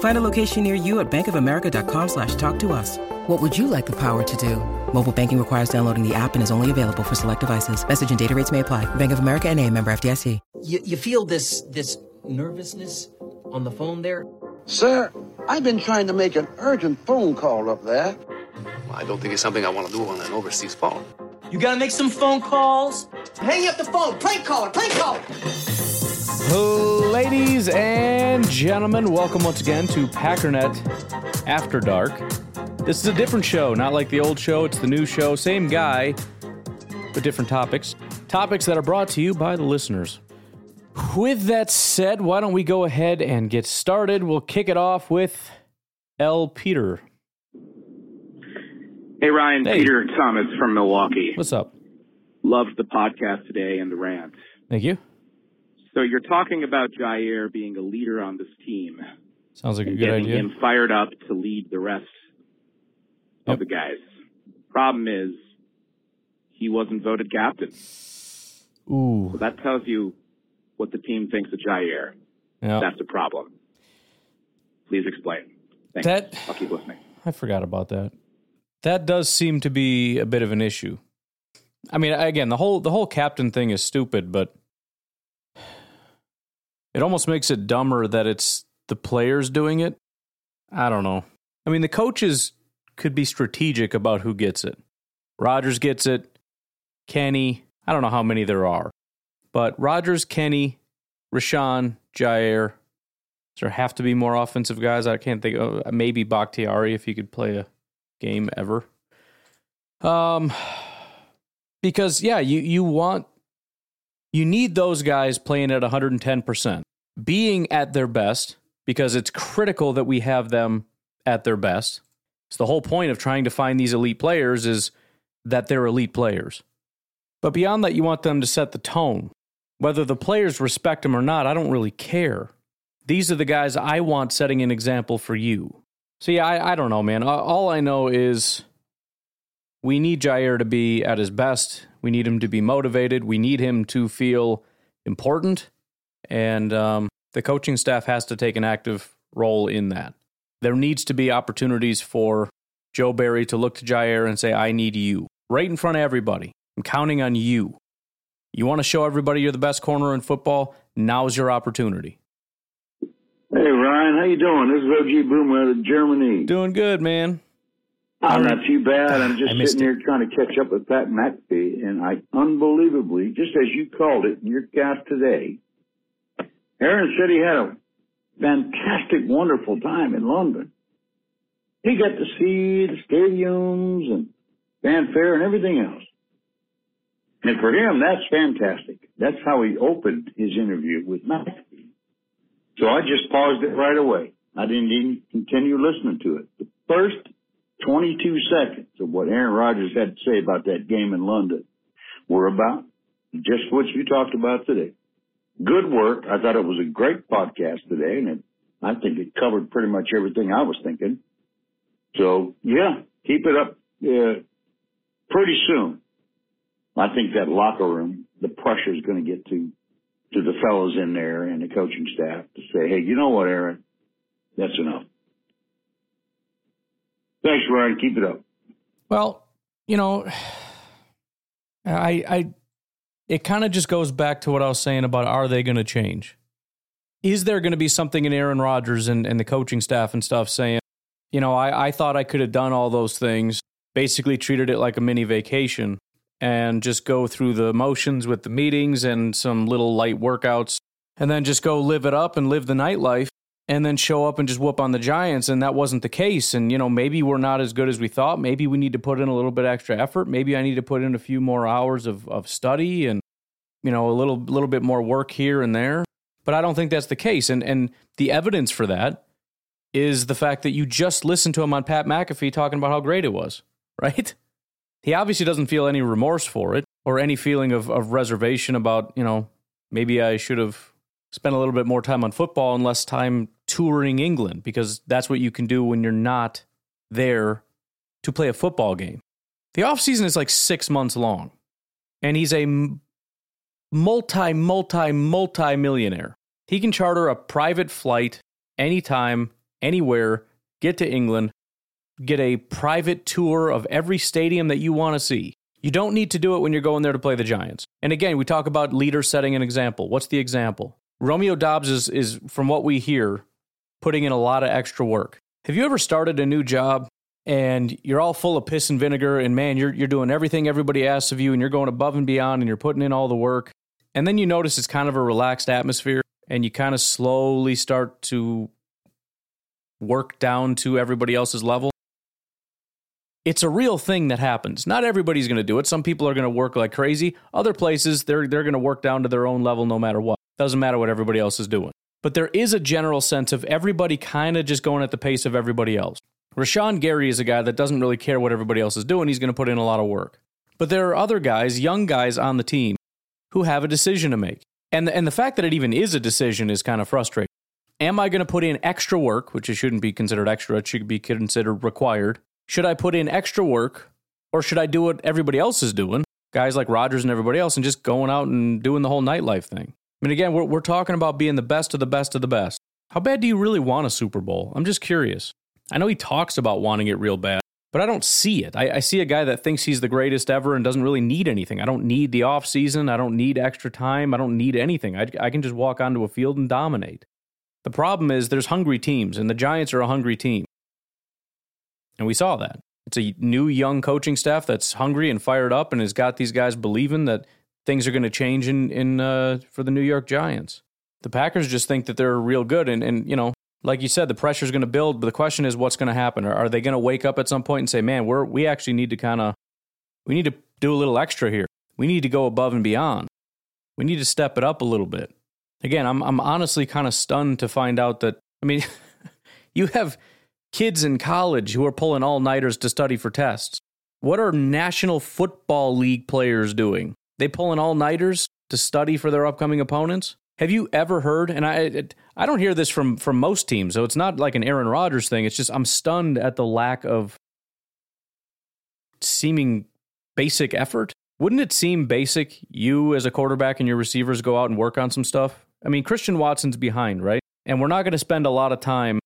Find a location near you at bankofamerica.com slash talk to us. What would you like the power to do? Mobile banking requires downloading the app and is only available for select devices. Message and data rates may apply. Bank of America and a member FDIC. You, you feel this this nervousness on the phone there? Sir, I've been trying to make an urgent phone call up there. I don't think it's something I want to do on an overseas phone. You gotta make some phone calls. Hang up the phone. Prank caller. Prank caller. Ladies and gentlemen, welcome once again to Packernet After Dark. This is a different show, not like the old show. It's the new show, same guy, but different topics. Topics that are brought to you by the listeners. With that said, why don't we go ahead and get started? We'll kick it off with L. Peter. Hey Ryan, Hey. Peter Thomas from Milwaukee. What's up? Loved the podcast today and the rant. Thank you. So you're talking about Jaire being a leader on this team Sounds like a good getting idea. him fired up to lead the rest Yep. of the guys. Problem is, he wasn't voted captain. Ooh, So that tells you what the team thinks of Jaire. yeah. That's a problem. Please explain. Thanks. That- I'll keep listening. I forgot about that. That does seem to be a bit of an issue. I mean, again, the whole the whole captain thing is stupid, but it almost makes it dumber that it's the players doing it. I don't know. I mean, the coaches could be strategic about who gets it. Rodgers gets it. Kenny, I don't know how many there are, but Rodgers, Kenny, Rashan, Jaire. Does there have to be more offensive guys? I can't think of maybe Bakhtiari if he could play a game ever. Um, because yeah, you you want you need those guys playing at 110 percent, being at their best, because it's critical that we have them at their best. So the whole point of trying to find these elite players is that they're elite players. But beyond that, you want them to set the tone. Whether the players respect them or not, I don't really care. These are the guys I want setting an example for you. So yeah, I, I don't know, man. All I know is we need Jaire to be at his best. We need him to be motivated. We need him to feel important, and um, the coaching staff has to take an active role in that. There needs to be opportunities for Joe Barry to look to Jaire and say, "I need you," right in front of everybody. I'm counting on you. You want to show everybody you're the best corner in football? Now's your opportunity. Hey Ryan, how you doing? This is OG Boomer out of Germany. Doing good, man. I'm not too bad. I'm just missed sitting here trying to catch up with Pat McAfee, and I unbelievably, just as you called it in your cast today, Aaron said he had a fantastic, wonderful time in London. He got to see the stadiums and fanfare and everything else. And for him, that's fantastic. That's how he opened his interview with McAfee. So I just paused it right away. I didn't even continue listening to it. The first 22 seconds of what Aaron Rodgers had to say about that game in London were about just what you talked about today. Good work. I thought it was a great podcast today, and it, I think it covered pretty much everything I was thinking. So yeah, keep it up. Uh, pretty soon, I think that locker room, the pressure is going to get to to the fellows in there and the coaching staff to say, hey, you know what, Aaron, that's enough. Thanks, Ryan. Keep it up. Well, you know, I I it kind of just goes back to what I was saying about are they going to change? is there going to be something in Aaron Rodgers and, and the coaching staff and stuff saying, you know, I, I thought I could have done all those things, basically treated it like a mini vacation and just go through the motions with the meetings and some little light workouts and then just go live it up and live the nightlife and then show up and just whoop on the Giants. And that wasn't the case. And, you know, maybe we're not as good as we thought. Maybe we need to put in a little bit extra effort. Maybe I need to put in a few more hours of, of study and, you know, a little, little bit more work here and there. But I don't think that's the case. And, and the evidence for that is the fact that you just listened to him on Pat McAfee talking about how great it was, right? He obviously doesn't feel any remorse for it or any feeling of, of reservation about, you know, maybe I should have spent a little bit more time on football and less time touring England because that's what you can do when you're not there to play a football game. The offseason is like six months long, and he's a multi, multi, multi millionaire. He can charter a private flight anytime, anywhere, get to England, get a private tour of every stadium that you want to see. You don't need to do it when you're going there to play the Giants. And again, we talk about leaders setting an example. What's the example? Romeo Doubs is, is, from what we hear, putting in a lot of extra work. Have you ever started a new job and you're all full of piss and vinegar and man, you're, you're doing everything everybody asks of you and you're going above and beyond and you're putting in all the work. And then you notice it's kind of a relaxed atmosphere and you kind of slowly start to work down to everybody else's level. It's a real thing that happens. Not everybody's going to do it. Some people are going to work like crazy. Other places, they're, they're going to work down to their own level no matter what. Doesn't matter what everybody else is doing. But there is a general sense of everybody kind of just going at the pace of everybody else. Rashan Gary is a guy that doesn't really care what everybody else is doing. He's going to put in a lot of work. But there are other guys, young guys on the team, who have a decision to make. And the, and the fact that it even is a decision is kind of frustrating. Am I going to put in extra work, which it shouldn't be considered extra, it should be considered required? Should I put in extra work or should I do what everybody else is doing? Guys like Rodgers and everybody else, and just going out and doing the whole nightlife thing. I mean, again, we're, we're talking about being the best of the best of the best. How bad do you really want a Super Bowl? I'm just curious. I know he talks about wanting it real bad, but I don't see it. I, I, see a guy that thinks he's the greatest ever and doesn't really need anything. I don't need the off season. I don't need extra time. I don't need anything. I, I can just walk onto a field and dominate. The problem is there's hungry teams, and the Giants are a hungry team. And we saw that. It's a new young coaching staff that's hungry and fired up and has got these guys believing that things are going to change in in uh, for the New York Giants. The Packers just think that they're real good, and and you know, like you said, the pressure is going to build. But the question is, what's going to happen? Are, are they going to wake up at some point and say, "Man, we're we actually need to kind of we need to do a little extra here. We need to go above and beyond. We need to step it up a little bit." Again, I'm I'm honestly kind of stunned to find out that I mean, you have kids in college who are pulling all nighters to study for tests. What are National Football League players doing? They pull in all nighters to study for their upcoming opponents. Have you ever heard? And I, I don't hear this from from most teams, so it's not like an Aaron Rodgers thing. It's just I'm stunned at the lack of seeming basic effort. Wouldn't it seem basic? You as a quarterback and your receivers go out and work on some stuff. I mean, Christian Watson's behind, right? And we're not going to spend a lot of time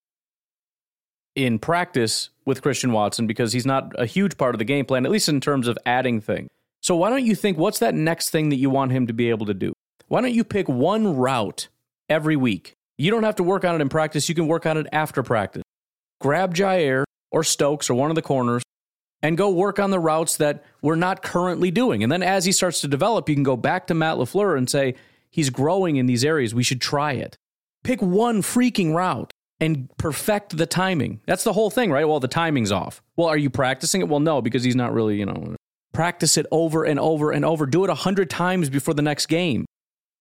in practice with Christian Watson because he's not a huge part of the game plan, at least in terms of adding things. So why don't you think what's that next thing that you want him to be able to do? Why don't you pick one route every week? You don't have to work on it in practice, you can work on it after practice. Grab Jaire or Stokes or one of the corners and go work on the routes that we're not currently doing. And then as he starts to develop, you can go back to Matt LaFleur and say, he's growing in these areas. We should try it. Pick one freaking route and perfect the timing. That's the whole thing, right? Well, the timing's off. Well, are you practicing it? Well, no, because he's not really, you know, Practice it over and over and over. Do it a hundred times before the next game.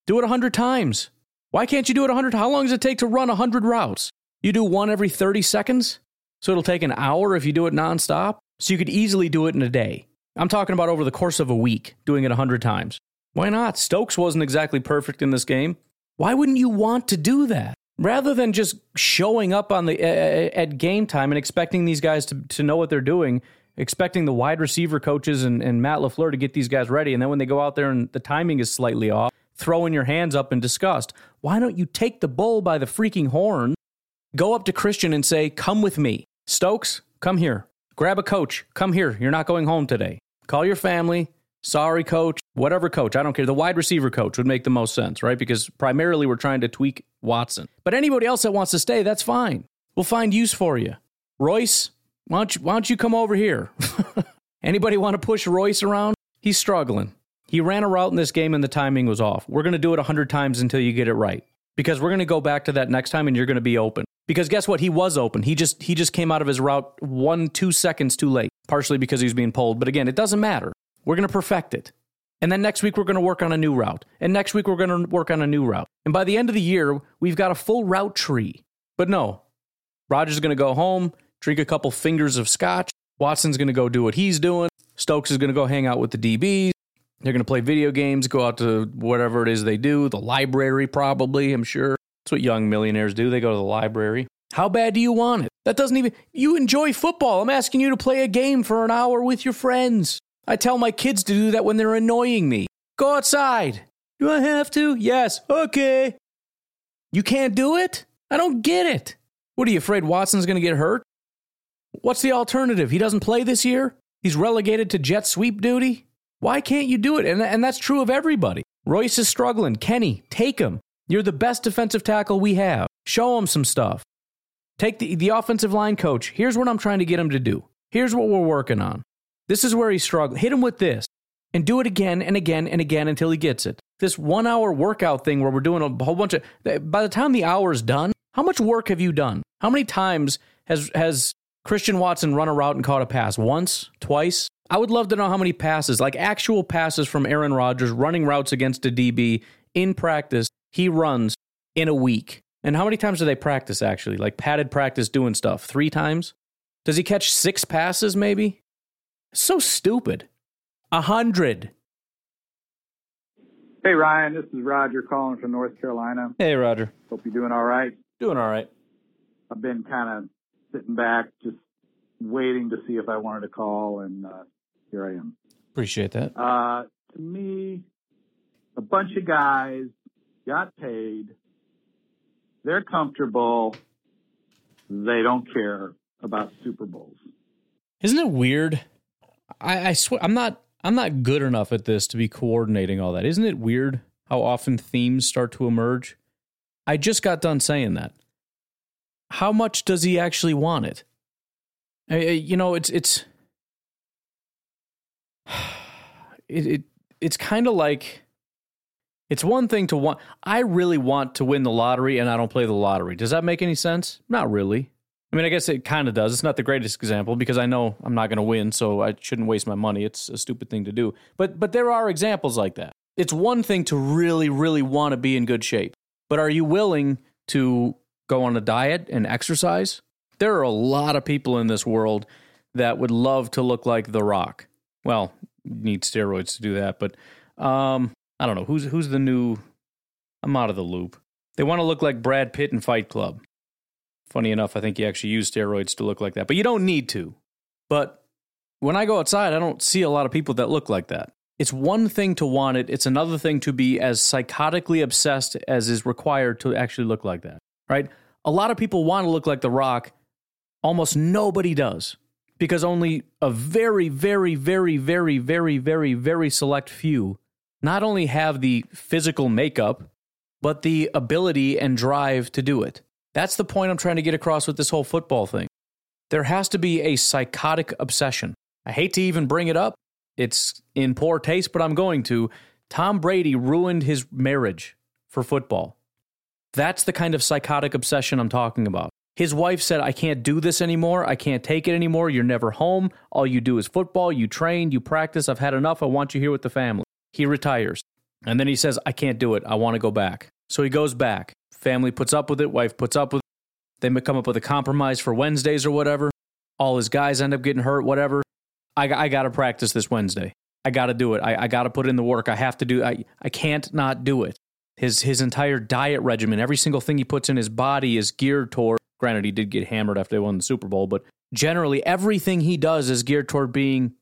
Do it a hundred times. Why can't you do it a hundred? How long does it take to run a hundred routes? You do one every 30 seconds? So it'll take an hour if you do it nonstop? So you could easily do it in a day. I'm talking about over the course of a week, doing it a hundred times. Why not? Stokes wasn't exactly perfect in this game. Why wouldn't you want to do that? Rather than just showing up on the uh, at game time and expecting these guys to, to know what they're doing expecting the wide receiver coaches and, and Matt LaFleur to get these guys ready. And then when they go out there and the timing is slightly off, throwing your hands up in disgust. Why don't you take the bull by the freaking horn, go up to Christian and say, Come with me. Stokes, come here. Grab a coach. Come here. You're not going home today. Call your family. Sorry, coach. Whatever coach. I don't care. The wide receiver coach would make the most sense, right? Because primarily we're trying to tweak Watson. But anybody else that wants to stay, that's fine. We'll find use for you. Royce, why don't you, why don't you come over here? anybody want to push Royce around? He's struggling. He ran a route in this game and the timing was off. We're going to do it 100 times until you get it right. Because we're going to go back to that next time and you're going to be open. Because guess what? He was open. He just he just came out of his route 1 2 seconds too late, partially because he was being pulled, but again, it doesn't matter. We're going to perfect it. And then next week, we're going to work on a new route. And next week, we're going to work on a new route. And by the end of the year, we've got a full route tree. But no, Rodgers is going to go home, drink a couple fingers of scotch. Watson's going to go do what he's doing. Stokes is going to go hang out with the DBs. They're going to play video games, go out to whatever it is they do, the library, probably, I'm sure. That's what young millionaires do. They go to the library. How bad do you want it? That doesn't even. You enjoy football. I'm asking you to play a game for an hour with your friends. I tell my kids to do that when they're annoying me. Go outside. Do I have to? Yes. Okay. You can't do it? I don't get it. What are you afraid Watson's going to get hurt? What's the alternative? He doesn't play this year? He's relegated to jet sweep duty? Why can't you do it? And, and that's true of everybody. Royce is struggling. Kenny, take him. You're the best defensive tackle we have. Show him some stuff. Take the, the offensive line coach. Here's what I'm trying to get him to do. Here's what we're working on. This is where he's struggling. Hit him with this and do it again and again and again until he gets it. This one hour workout thing where we're doing a whole bunch of, by the time the hour is done, how much work have you done? How many times has, has Christian Watson run a route and caught a pass? Once? Twice? I would love to know how many passes, like actual passes from Aaron Rodgers running routes against a DB in practice, he runs in a week. And how many times do they practice actually? Like padded practice doing stuff? Three times? Does he catch six passes maybe? So stupid. A hundred. Hey Ryan, this is Roger calling from North Carolina. Hey Roger. Hope you're doing all right. Doing all right. I've been kind of sitting back, just waiting to see if I wanted to call, and uh, here I am. Appreciate that. Uh, to me, a bunch of guys got paid. They're comfortable. They don't care about Super Bowls. Isn't it weird? I, I swear I'm not I'm not good enough at this to be coordinating all that. Isn't it weird how often themes start to emerge? I just got done saying that. How much does he actually want it? I, you know, it's it's it, it it's kind of like it's one thing to want. I really want to win the lottery, and I don't play the lottery. Does that make any sense? Not really. I mean, I guess it kind of does. It's not the greatest example because I know I'm not going to win, so I shouldn't waste my money. It's a stupid thing to do. But but there are examples like that. It's one thing to really really want to be in good shape, but are you willing to go on a diet and exercise? There are a lot of people in this world that would love to look like The Rock. Well, need steroids to do that, but um, I don't know who's who's the new. I'm out of the loop. They want to look like Brad Pitt in Fight Club. Funny enough, I think you actually use steroids to look like that, but you don't need to. But when I go outside, I don't see a lot of people that look like that. It's one thing to want it, it's another thing to be as psychotically obsessed as is required to actually look like that, right? A lot of people want to look like The Rock. Almost nobody does because only a very, very, very, very, very, very, very select few not only have the physical makeup, but the ability and drive to do it. That's the point I'm trying to get across with this whole football thing. There has to be a psychotic obsession. I hate to even bring it up. It's in poor taste, but I'm going to. Tom Brady ruined his marriage for football. That's the kind of psychotic obsession I'm talking about. His wife said, I can't do this anymore. I can't take it anymore. You're never home. All you do is football. You train, you practice. I've had enough. I want you here with the family. He retires. And then he says, I can't do it. I want to go back. So he goes back. Family puts up with it. Wife puts up with it. They come up with a compromise for Wednesdays or whatever. All his guys end up getting hurt, whatever. I, I got to practice this Wednesday. I got to do it. I, I got to put in the work. I have to do I I can't not do it. His his entire diet regimen, every single thing he puts in his body is geared toward Granted, he did get hammered after they won the Super Bowl, but generally everything he does is geared toward being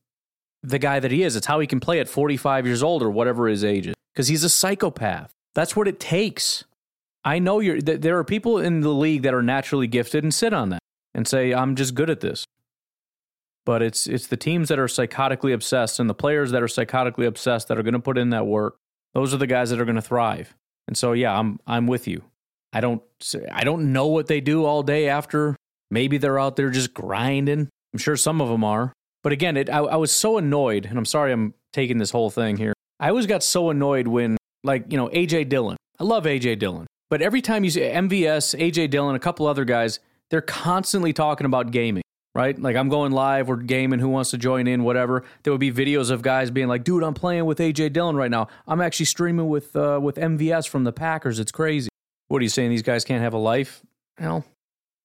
the guy that he is. It's how he can play at 45 years old or whatever his age is, because he's a psychopath. That's what it takes. I know you're. Th- there are people in the league that are naturally gifted and sit on that and say, "I'm just good at this." But it's it's the teams that are psychotically obsessed and the players that are psychotically obsessed that are going to put in that work. Those are the guys that are going to thrive. And so, yeah, I'm I'm with you. I don't I don't know what they do all day after. Maybe they're out there just grinding. I'm sure some of them are. But again, it, I, I was so annoyed, and I'm sorry I'm taking this whole thing here. I always got so annoyed when, like, you know, AJ Dillon. I love AJ Dillon. But every time you see MVS, AJ Dillon, a couple other guys, they're constantly talking about gaming, right? Like I'm going live, we're gaming, who wants to join in, whatever. There would be videos of guys being like, dude, I'm playing with AJ Dillon right now. I'm actually streaming with uh, with MVS from the Packers. It's crazy. What are you saying? These guys can't have a life? Well,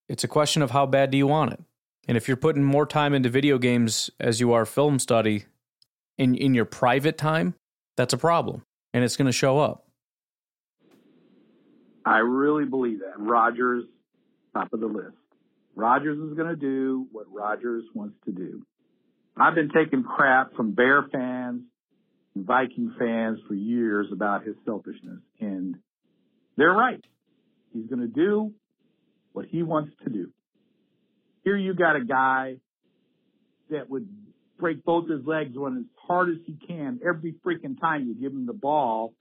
it's a question of how bad do you want it. And if you're putting more time into video games as you are film study in, in your private time, that's a problem. And it's going to show up. I really believe that. Rodgers top of the list. Rodgers is going to do what Rodgers wants to do. I've been taking crap from Bear fans and Viking fans for years about his selfishness, and they're right. He's going to do what he wants to do. Here you got a guy that would break both his legs run as hard as he can every freaking time you give him the ball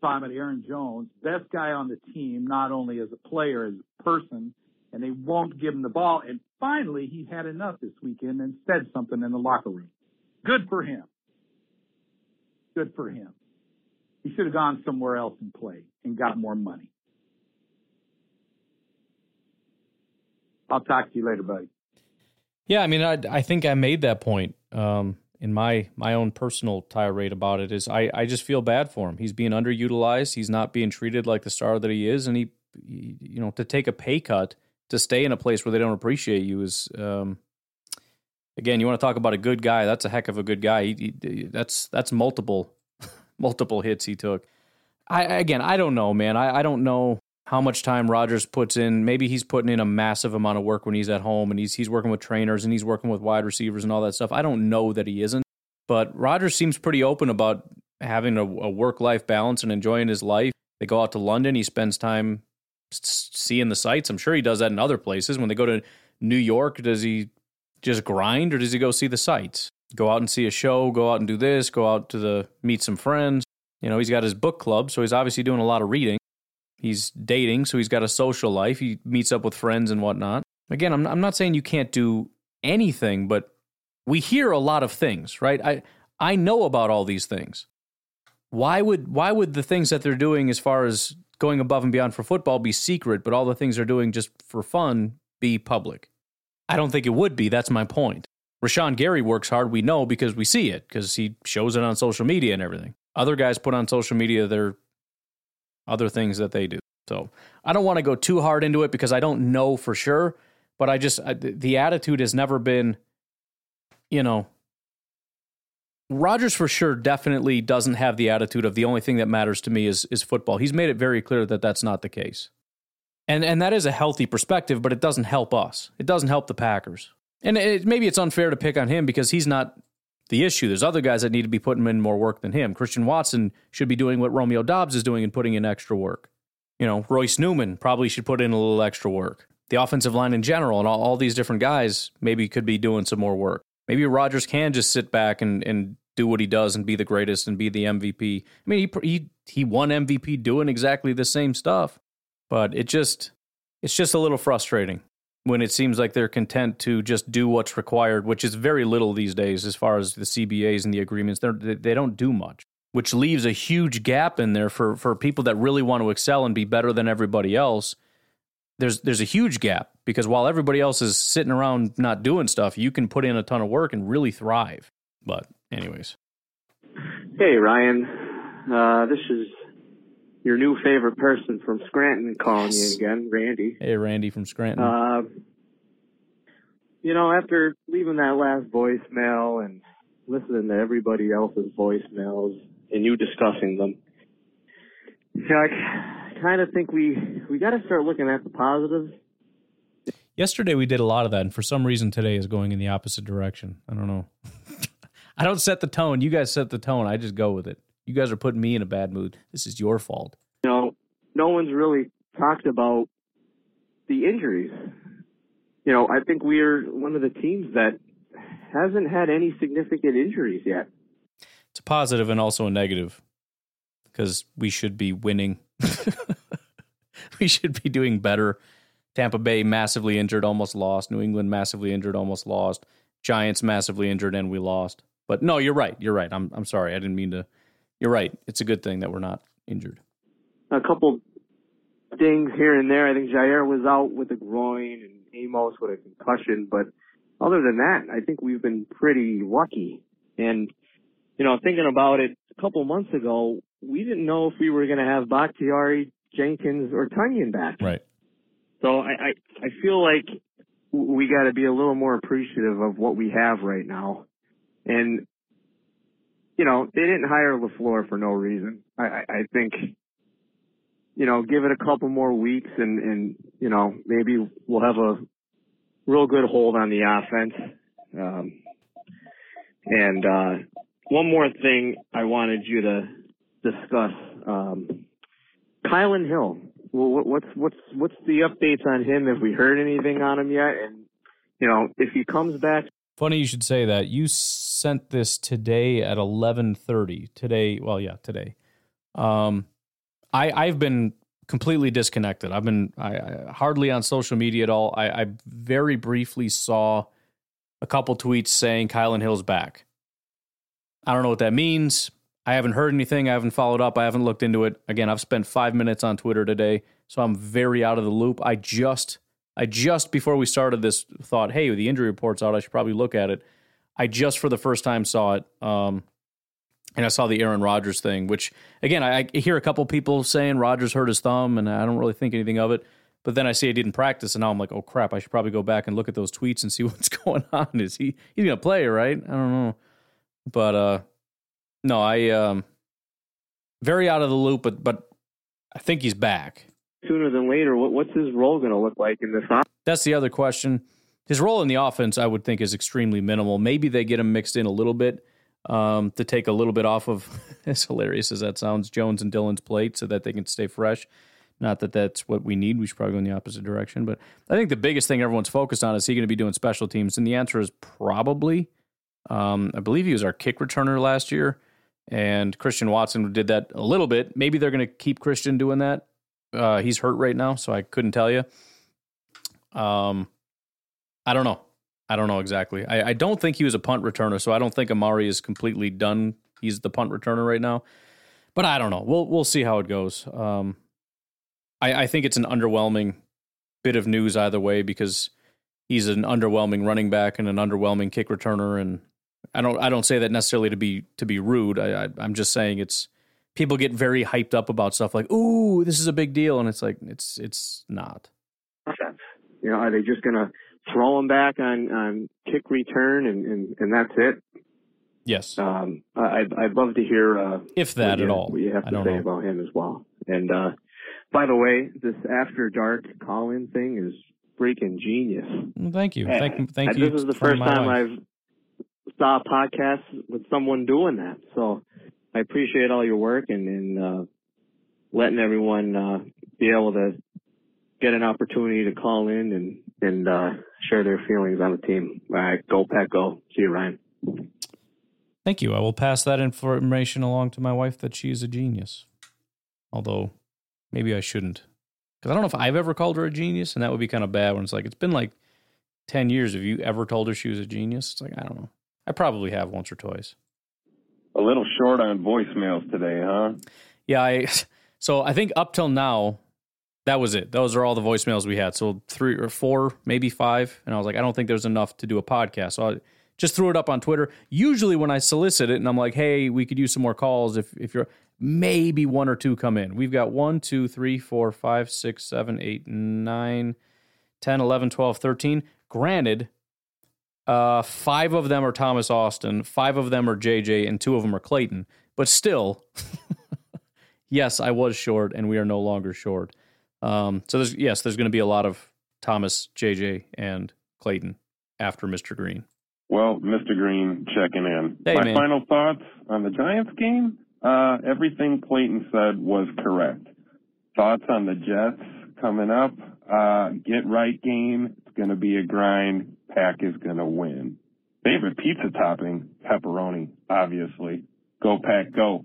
time at Aaron Jones, best guy on the team, not only as a player, as a person, and they won't give him the ball. And finally, he had enough this weekend and said something in the locker room. Good for him. Good for him. He should have gone somewhere else and played and got more money. I'll talk to you later, buddy. Yeah, I mean, I, I think I made that point. Um, in my my own personal tirade about it is I I just feel bad for him. He's being underutilized. He's not being treated like the star that he is, and he, he you know to take a pay cut to stay in a place where they don't appreciate you is um, again you want to talk about a good guy. That's a heck of a good guy. He, he, that's that's multiple multiple hits he took. I again I don't know, man. I I don't know how much time Rodgers puts in. Maybe he's putting in a massive amount of work when he's at home and he's he's working with trainers and he's working with wide receivers and all that stuff. I don't know that he isn't, but Rodgers seems pretty open about having a, a work life balance and enjoying his life. They go out to London. He spends time seeing the sights. I'm sure he does that in other places. When they go to New York, does he just grind or does he go see the sights? Go out and see a show. Go out and do this. Go out to the meet some friends. You know, he's got his book club, so he's obviously doing a lot of reading. He's dating, so he's got a social life. He meets up with friends and whatnot. Again, I'm, I'm not saying you can't do anything, but we hear a lot of things, right? I, I know about all these things. Why would why would the things that they're doing as far as going above and beyond for football be secret, but all the things they're doing just for fun be public? I don't think it would be. That's my point. Rashan Gary works hard, we know because we see it, because he shows it on social media and everything. Other guys put on social media their other things that they do. So I don't want to go too hard into it because I don't know for sure. But I just, I, the attitude has never been, you know, Rodgers for sure definitely doesn't have the attitude of the only thing that matters to me is is football. He's made it very clear that that's not the case. And and that is a healthy perspective, but it doesn't help us. It doesn't help the Packers. And it, maybe it's unfair to pick on him because he's not the issue. There's other guys that need to be putting in more work than him. Christian Watson should be doing what Romeo Doubs is doing and putting in extra work. You know, Royce Newman probably should put in a little extra work. The offensive line in general and all, all these different guys maybe could be doing some more work. Maybe Rodgers can just sit back and, and do what he does and be the greatest and be the MVP. I mean, he, he he won MVP doing exactly the same stuff, but it just it's just a little frustrating when it seems like they're content to just do what's required, which is very little these days as far as the CBAs and the agreements. They're, they don't do much, which leaves a huge gap in there for, for people that really want to excel and be better than everybody else. There's there's a huge gap because while everybody else is sitting around not doing stuff, you can put in a ton of work and really thrive. But anyways, hey Ryan, uh, this is your new favorite person from Scranton calling yes. you again, Randy. Hey, Randy from Scranton. Uh, you know, after leaving that last voicemail and listening to everybody else's voicemails and you discussing them, you know, I kind of think we we got to start looking at the positives. Yesterday we did a lot of that, and for some reason today is going in the opposite direction. I don't know. I don't set the tone. You guys set the tone. I just go with it. You guys are putting me in a bad mood. This is your fault. You know, no one's really talked about the injuries. You know, I think we're one of the teams that hasn't had any significant injuries yet. It's a positive and also a negative because we should be winning. we should be doing better. Tampa Bay massively injured, almost lost. New England massively injured, almost lost. Giants massively injured, and we lost. But no, you're right. You're right. I'm I'm sorry. I didn't mean to. You're right. It's a good thing that we're not injured. A couple things here and there. I think Jaire was out with a groin and Amos with a concussion, but other than that, I think we've been pretty lucky. And you know, thinking about it, a couple months ago, we didn't know if we were going to have Bakhtiari, Jenkins, or Tonyan back. Right. So I, I, I feel like we got to be a little more appreciative of what we have right now. And, you know, they didn't hire LaFleur for no reason. I, I, I think, you know, give it a couple more weeks and, and, you know, maybe we'll have a real good hold on the offense. Um, and, uh, one more thing I wanted you to discuss. Um, Kylin Hill. Well, what's what's what's the updates on him? Have we heard anything on him yet? And you know, if he comes back. Funny you should say that. You sent this today at eleven thirty. Today, well, yeah, today. Um, I I've been completely disconnected. I've been I, I hardly on social media at all. I, I very briefly saw a couple tweets saying Kylin Hill's back. I don't know what that means. I haven't heard anything. I haven't followed up. I haven't looked into it. Again, I've spent five minutes on Twitter today, so I'm very out of the loop. I just, I just before we started this thought, hey, the injury report's out. I should probably look at it. I just for the first time saw it, um, and I saw the Aaron Rodgers thing. Which again, I, I hear a couple people saying Rodgers hurt his thumb, and I don't really think anything of it. But then I see he didn't practice, and now I'm like, oh crap! I should probably go back and look at those tweets and see what's going on. Is he he's gonna play, right? I don't know. But uh, no, I um, very out of the loop. But but I think he's back sooner than later. What, what's his role going to look like in this? That's the other question. His role in the offense, I would think, is extremely minimal. Maybe they get him mixed in a little bit um, to take a little bit off of, as hilarious as that sounds, Jones and Dillon's plate so that they can stay fresh. Not that that's what we need. We should probably go in the opposite direction. But I think the biggest thing everyone's focused on is he going to be doing special teams? And the answer is probably. Um, I believe he was our kick returner last year, and Christian Watson did that a little bit. Maybe they're going to keep Christian doing that. Uh, he's hurt right now, so I couldn't tell you. Um, I don't know. I don't know exactly. I, I don't think he was a punt returner, so I don't think Amari is completely done. He's the punt returner right now, but I don't know. We'll we'll see how it goes. Um, I, I think it's an underwhelming bit of news either way because he's an underwhelming running back and an underwhelming kick returner, and I don't I don't say that necessarily to be to be rude. I, I I'm just saying it's people get very hyped up about stuff like, "Ooh, this is a big deal," and it's like it's it's not. You know, are they just gonna throw him back on on kick return and and, and that's it? Yes. Um, I'd I'd love to hear uh, if that you, at all. What you have to say know. about him as well. And uh, by the way, this after dark call in thing is freaking genius. Well, thank you. Thank, thank you. This is the first time wife. I've a podcast with someone doing that. So I appreciate all your work and, and uh, letting everyone uh, be able to get an opportunity to call in and and uh, share their feelings on the team. All right, go Pack, go. See you, Ryan. Thank you. I will pass that information along to my wife that she is a genius. Although maybe I shouldn't. Because I don't know if I've ever called her a genius, and that would be kind of bad when it's like, it's been like 10 years. Have you ever told her she was a genius? It's like, I don't know. I probably have once or twice. A little short on voicemails today, huh? Yeah, I so I think up till now, that was it. Those are all the voicemails we had. So three or four, maybe five. And I was like, I don't think there's enough to do a podcast. So I just threw it up on Twitter. Usually when I solicit it and I'm like, hey, we could use some more calls if if you're maybe one or two come in. We've got one, two, three, four, five, six, seven, eight, nine, 10, 11, 12, 13. Granted, uh, five of them are Thomas Austin, five of them are JJ, and two of them are Clayton. But still, yes, I was short, and we are no longer short. Um, so there's yes, there's going to be a lot of Thomas, JJ, and Clayton after Mr. Green. Well, Mr. Green checking in. Hey, My man. final thoughts on the Giants game. Uh, everything Clayton said was correct. Thoughts on the Jets coming up. Uh, get right game. It's going to be a grind. Pack is going to win. Favorite pizza topping? Pepperoni, obviously. Go Pack, go.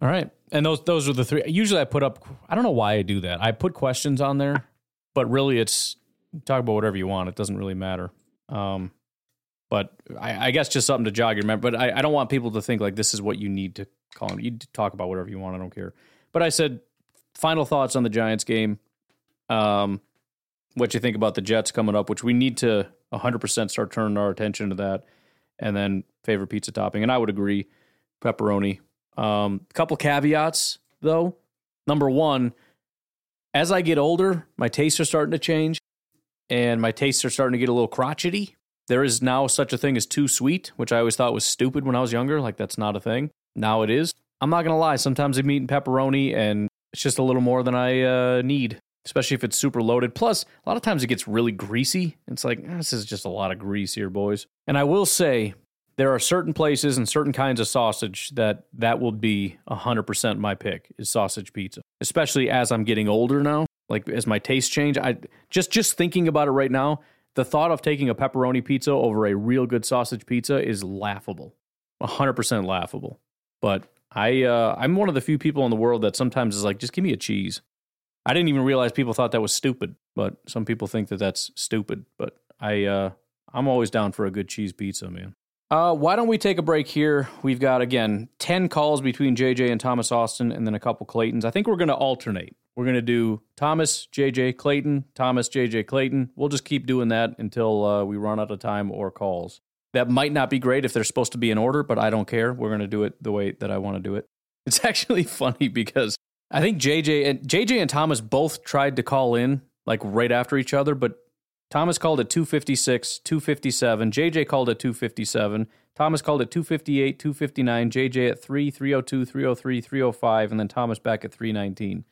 All right. And those those are the three. Usually, I put up. I don't know why I do that. I put questions on there, but really, it's talk about whatever you want. It doesn't really matter. Um, but I, I guess just something to jog your memory. But I, I don't want people to think like this is what you need to call them. You talk about whatever you want. I don't care. But I said final thoughts on the Giants game. Um, what you think about the Jets coming up, which we need to 100% start turning our attention to that. And then favorite pizza topping. And I would agree, pepperoni. Um, couple caveats though. Number one, as I get older, my tastes are starting to change and my tastes are starting to get a little crotchety. There is now such a thing as too sweet, which I always thought was stupid when I was younger. Like that's not a thing. Now it is. I'm not gonna lie. Sometimes I'm eating pepperoni, and it's just a little more than I uh, need, especially if it's super loaded. Plus, a lot of times it gets really greasy. It's like eh, this is just a lot of grease here, boys. And I will say, there are certain places and certain kinds of sausage that that will be 100% my pick is sausage pizza especially as i'm getting older now like as my taste change i just just thinking about it right now the thought of taking a pepperoni pizza over a real good sausage pizza is laughable 100% laughable but i uh, i'm one of the few people in the world that sometimes is like just give me a cheese i didn't even realize people thought that was stupid but some people think that that's stupid but i uh i'm always down for a good cheese pizza man uh, why don't we take a break here? We've got, again, 10 calls between JJ and Thomas Austin and then a couple Claytons. I think we're going to alternate. We're going to do Thomas, JJ, Clayton, Thomas, JJ, Clayton. We'll just keep doing that until uh, we run out of time or calls. That might not be great if they're supposed to be in order, but I don't care. We're going to do it the way that I want to do it. It's actually funny because I think JJ and JJ and Thomas both tried to call in like right after each other, but Thomas called at 256, 257. JJ called at 257. Thomas called at 258, 259. JJ at 3, 302, 303, 305, and then Thomas back at 319.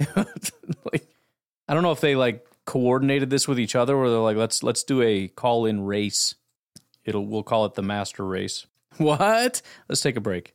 like, I don't know if they like coordinated this with each other or they're like, let's let's do a call in race. It'll we'll call it the master race. What? Let's take a break.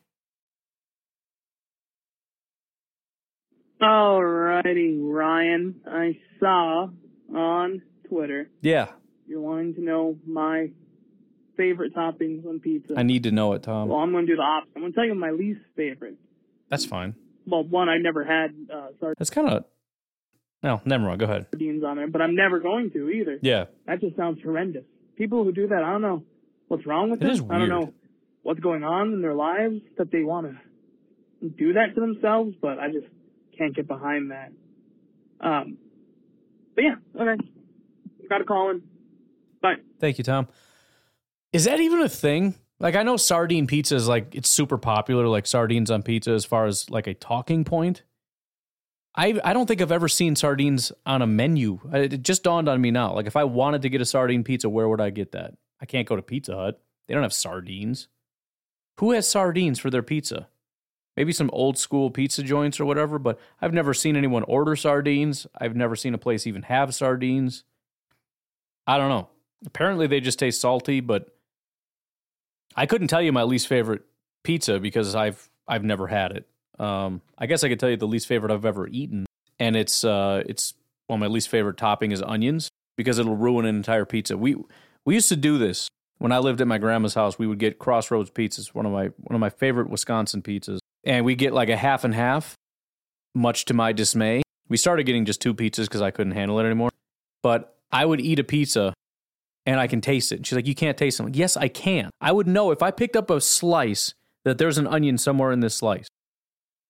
Alrighty, Ryan. I saw on Twitter. Yeah. You're wanting to know my favorite toppings on pizza. I need to know it, Tom. Well, I'm going to do the opposite. I'm going to tell you my least favorite. That's fine. Well, one, I never had uh, sardines That's kind of. No, never mind. Go ahead. on there, but I'm never going to either. Yeah. That just sounds horrendous. People who do that, I don't know what's wrong with It them. is I don't know what's going on in their lives that they want to do that to themselves, but I just can't get behind that. Um, but yeah, okay. Got a call in. Bye. Thank you, Tom. Is that even a thing? Like, I know sardine pizza is like, it's super popular, like sardines on pizza as far as like a talking point. I, I don't think I've ever seen sardines on a menu. It just dawned on me now. Like, if I wanted to get a sardine pizza, where would I get that? I can't go to Pizza Hut. They don't have sardines. Who has sardines for their pizza? Maybe some old school pizza joints or whatever, but I've never seen anyone order sardines. I've never seen a place even have sardines. I don't know. Apparently they just taste salty, but I couldn't tell you my least favorite pizza because I've I've never had it. Um, I guess I could tell you the least favorite I've ever eaten, and it's uh, it's well, my least favorite topping is onions because it'll ruin an entire pizza. We we used to do this when I lived at my grandma's house. We would get Crossroads pizzas, one of my one of my favorite Wisconsin pizzas, and we get like a half and half. Much to my dismay, we started getting just two pizzas because I couldn't handle it anymore. But I would eat a pizza and I can taste it. And she's like, You can't taste it. Like, yes, I can. I would know if I picked up a slice that there's an onion somewhere in this slice.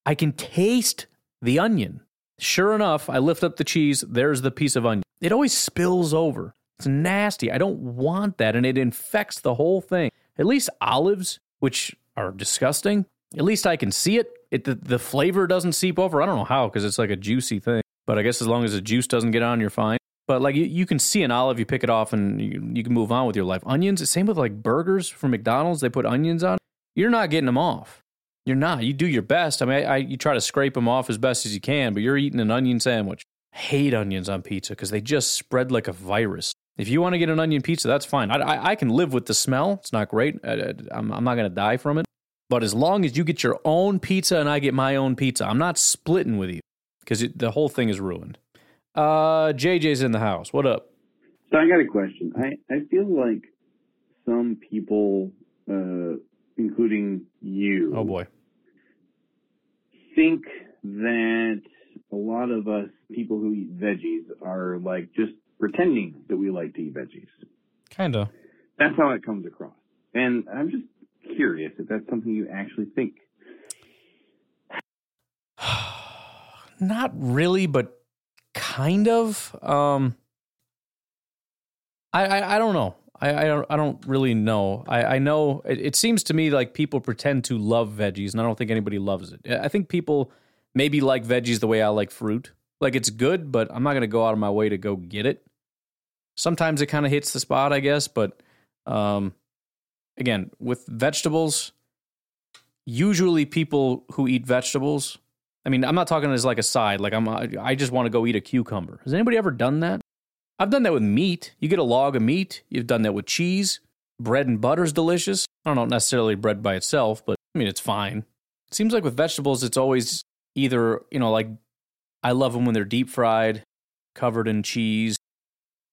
I can taste the onion. Sure enough, I lift up the cheese. There's the piece of onion. It always spills over. It's nasty. I don't want that. And it infects the whole thing. At least olives, which are disgusting, at least I can see it. It the, the flavor doesn't seep over. I don't know how because it's like a juicy thing. But I guess as long as the juice doesn't get on, you're fine. But like you, you can see an olive, you pick it off, and you, you can move on with your life. Onions, same with like burgers from McDonald's. They put onions on. You're not getting them off. You're not. You do your best. I mean, I, I, you try to scrape them off as best as you can, but you're eating an onion sandwich. Hate onions on pizza because they just spread like a virus. If you want to get an onion pizza, that's fine. I, I, I can live with the smell. It's not great. I, I'm not going to die from it. But as long as you get your own pizza and I get my own pizza, I'm not splitting with you because the whole thing is ruined. Uh, JJ's in the house. What up? So I got a question. I, I feel like some people, uh, including you, Oh boy. think that a lot of us people who eat veggies are like just pretending that we like to eat veggies. Kind of. That's how it comes across. And I'm just curious if that's something you actually think. Not really, but kind of. Um, I, I, I don't know. I, I don't I don't really know. I, I know it, it seems to me like people pretend to love veggies, and I don't think anybody loves it. I think people maybe like veggies the way I like fruit. Like it's good, but I'm not gonna go out of my way to go get it. Sometimes it kind of hits the spot, I guess, but um, again, with vegetables, usually people who eat vegetables, I mean, I'm not talking as like a side. Like I'm, I just want to go eat a cucumber. Has anybody ever done that? I've done that with meat. You get a log of meat. You've done that with cheese. Bread and butter's delicious. I don't know necessarily bread by itself, but I mean it's fine. It seems like with vegetables, it's always either you know like I love them when they're deep fried, covered in cheese.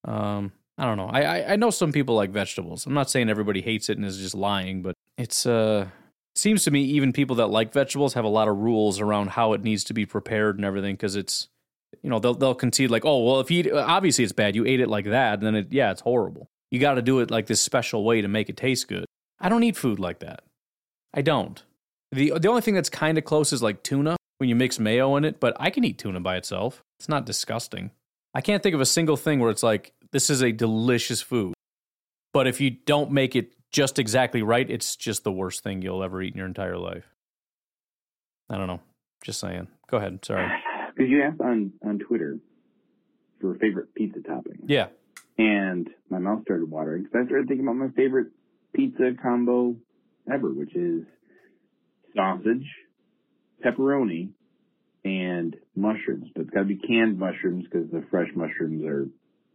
Um, I don't know. I, I I know some people like vegetables. I'm not saying everybody hates it and is just lying, but it's uh seems to me even people that like vegetables have a lot of rules around how it needs to be prepared and everything because it's you know they'll they'll concede like oh well if you eat, obviously it's bad. You ate it like that then it yeah it's horrible. You got to do it like this special way to make it taste good. I don't eat food like that. I don't. The the only thing that's kind of close is like tuna when you mix mayo in it but i can eat tuna by itself. It's not disgusting. I can't think of a single thing where it's like this is a delicious food. But if you don't make it just exactly right it's just the worst thing you'll ever eat in your entire life. I don't know. Just saying. Go ahead. Sorry. Because you asked on, on Twitter for favorite pizza topping. yeah. And my mouth started watering because I started thinking about my favorite pizza combo ever, which is sausage, pepperoni, and mushrooms. But it's got to be canned mushrooms because the fresh mushrooms are,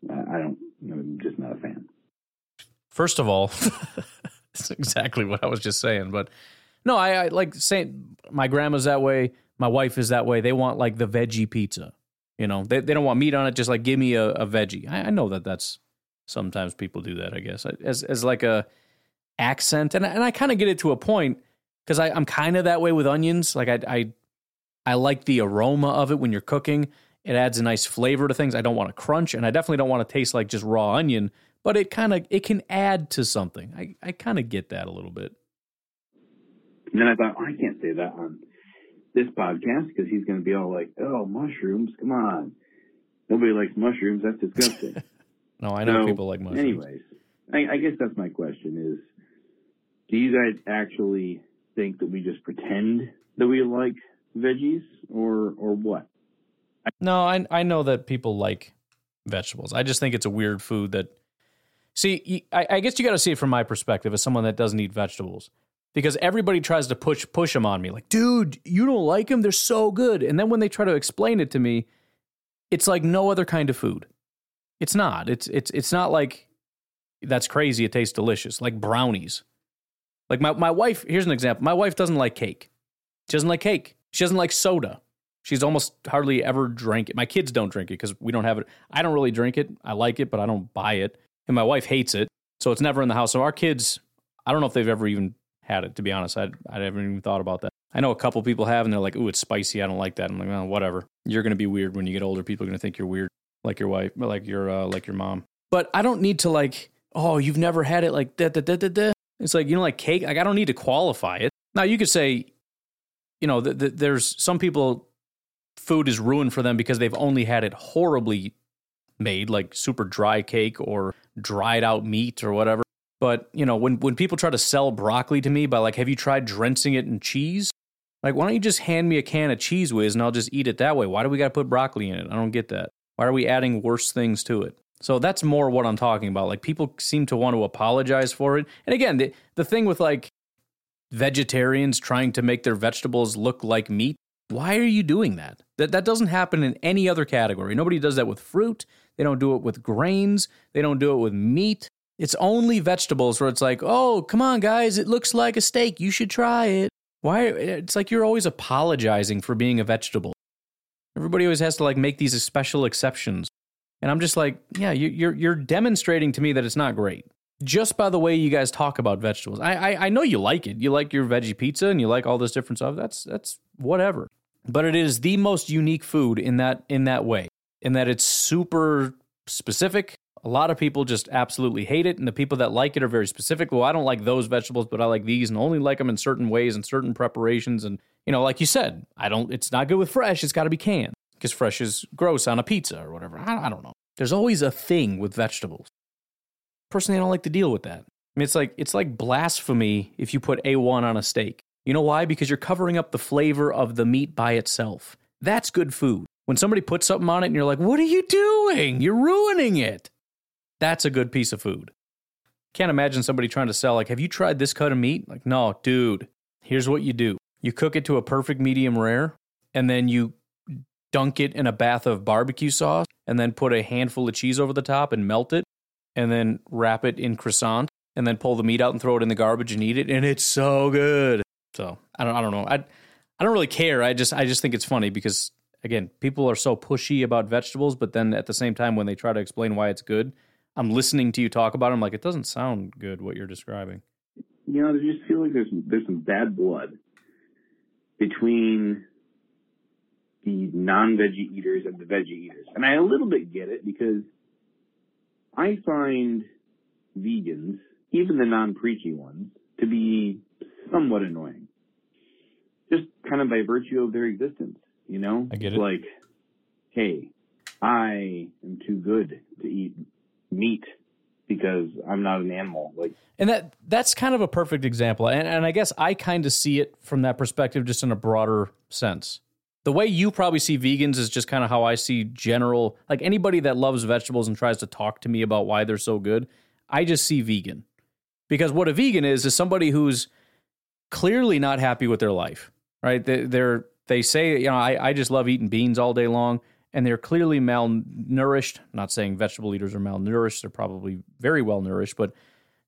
I don't, I'm just not a fan. First of all, it's exactly what I was just saying. But no, I, I like saying my grandma's that way. My wife is that way. They want like the veggie pizza. You know, they, they don't want meat on it. Just like give me a, a veggie. I, I know that that's sometimes people do that. I guess as as like a accent, and and I kind of get it to a point because I'm kind of that way with onions. Like I I I like the aroma of it when you're cooking. It adds a nice flavor to things. I don't want to crunch, and I definitely don't want to taste like just raw onion. But it kind of it can add to something. I I kind of get that a little bit. And then I thought, oh, I can't say that on this podcast because he's going to be all like, oh, mushrooms, come on. Nobody likes mushrooms. That's disgusting. No, I know So, people like mushrooms. Anyways, I, I guess that's my question is, do you guys actually think that we just pretend that we like veggies or, or what? No, I I know that people like vegetables. I just think it's a weird food that. See, I guess you got to see it from my perspective as someone that doesn't eat vegetables, because everybody tries to push push them on me, like, dude, you don't like them? They're so good. And then when they try to explain it to me, it's like no other kind of food. It's not. It's it's it's not like that's crazy. It tastes delicious, like brownies. Like my my wife. Here's an example. My wife doesn't like cake. She doesn't like cake. She doesn't like soda. She's almost hardly ever drank it. My kids don't drink it because we don't have it. I don't really drink it. I like it, but I don't buy it. And my wife hates it. So it's never in the house. So our kids, I don't know if they've ever even had it, to be honest. I, I haven't even thought about that. I know a couple people have, and they're like, ooh, it's spicy. I don't like that. I'm like, well, whatever. You're going to be weird when you get older. People are going to think you're weird, like your wife, like your, uh, like your mom. But I don't need to like, oh, you've never had it like da da da da da. It's like, you know, like cake. Like, I don't need to qualify it. Now, you could say, you know, th- th- there's some people food is ruined for them because they've only had it horribly made, like super dry cake or dried out meat or whatever. But you know, when when people try to sell broccoli to me by like, have you tried drenching it in cheese? Like, why don't you just hand me a can of Cheez Whiz and I'll just eat it that way? Why do we got to put broccoli in it? I don't get that. Why are we adding worse things to it? So that's more what I'm talking about. Like people seem to want to apologize for it. And again, the the thing with like vegetarians trying to make their vegetables look like meat, why are you doing that? That that doesn't happen in any other category. Nobody does that with fruit. They don't do it with grains. They don't do it with meat. It's only vegetables where it's like, "Oh, come on guys, it looks like a steak. You should try it." Why it's like you're always apologizing for being a vegetable. Everybody always has to like make these special exceptions. And I'm just like, yeah, you're you're demonstrating to me that it's not great just by the way you guys talk about vegetables. I, I, I know you like it. You like your veggie pizza and you like all this different stuff. That's that's whatever. But it is the most unique food in that in that way. In that it's super specific. A lot of people just absolutely hate it, and the people that like it are very specific. Well, I don't like those vegetables, but I like these, and only like them in certain ways and certain preparations. And you know, like you said, I don't. It's not good with fresh. It's got to be canned because fresh is gross on a pizza or whatever. I, I don't know. There's always a thing with vegetables. Personally, I don't like to deal with that. I mean, it's like it's like blasphemy if you put A1 on a steak. You know why? Because you're covering up the flavor of the meat by itself. That's good food. When somebody puts something on it and you're like, "What are you doing? You're ruining it." That's a good piece of food. Can't imagine somebody trying to sell like, "Have you tried this cut of meat?" Like, "No, dude. Here's what you do. You cook it to a perfect medium rare and then you dunk it in a bath of barbecue sauce and then put a handful of cheese over the top and melt it and then wrap it in croissant and then pull the meat out and throw it in the garbage and eat it and it's so good. So, I don't I don't know. I I don't really care. I just I just think it's funny because again, people are so pushy about vegetables, but then at the same time when they try to explain why it's good, I'm listening to you talk about it. I'm like, it doesn't sound good what you're describing. You know, I just feel like there's there's some bad blood between the non-veggie eaters and the veggie eaters. And I a little bit get it because I find vegans, even the non-preachy ones, to be somewhat annoying. Just kind of by virtue of their existence, you know? I get it. Like, hey, I am too good to eat meat because I'm not an animal. Like, and that that's kind of a perfect example. And, and I guess I kind of see it from that perspective, just in a broader sense. The way you probably see vegans is just kind of how I see general, like anybody that loves vegetables and tries to talk to me about why they're so good. I just see vegan because what a vegan is is somebody who's clearly not happy with their life, right? They, they're they say, you know, I, I just love eating beans all day long and they're clearly malnourished. Not saying vegetable eaters are malnourished; they're probably very well nourished, but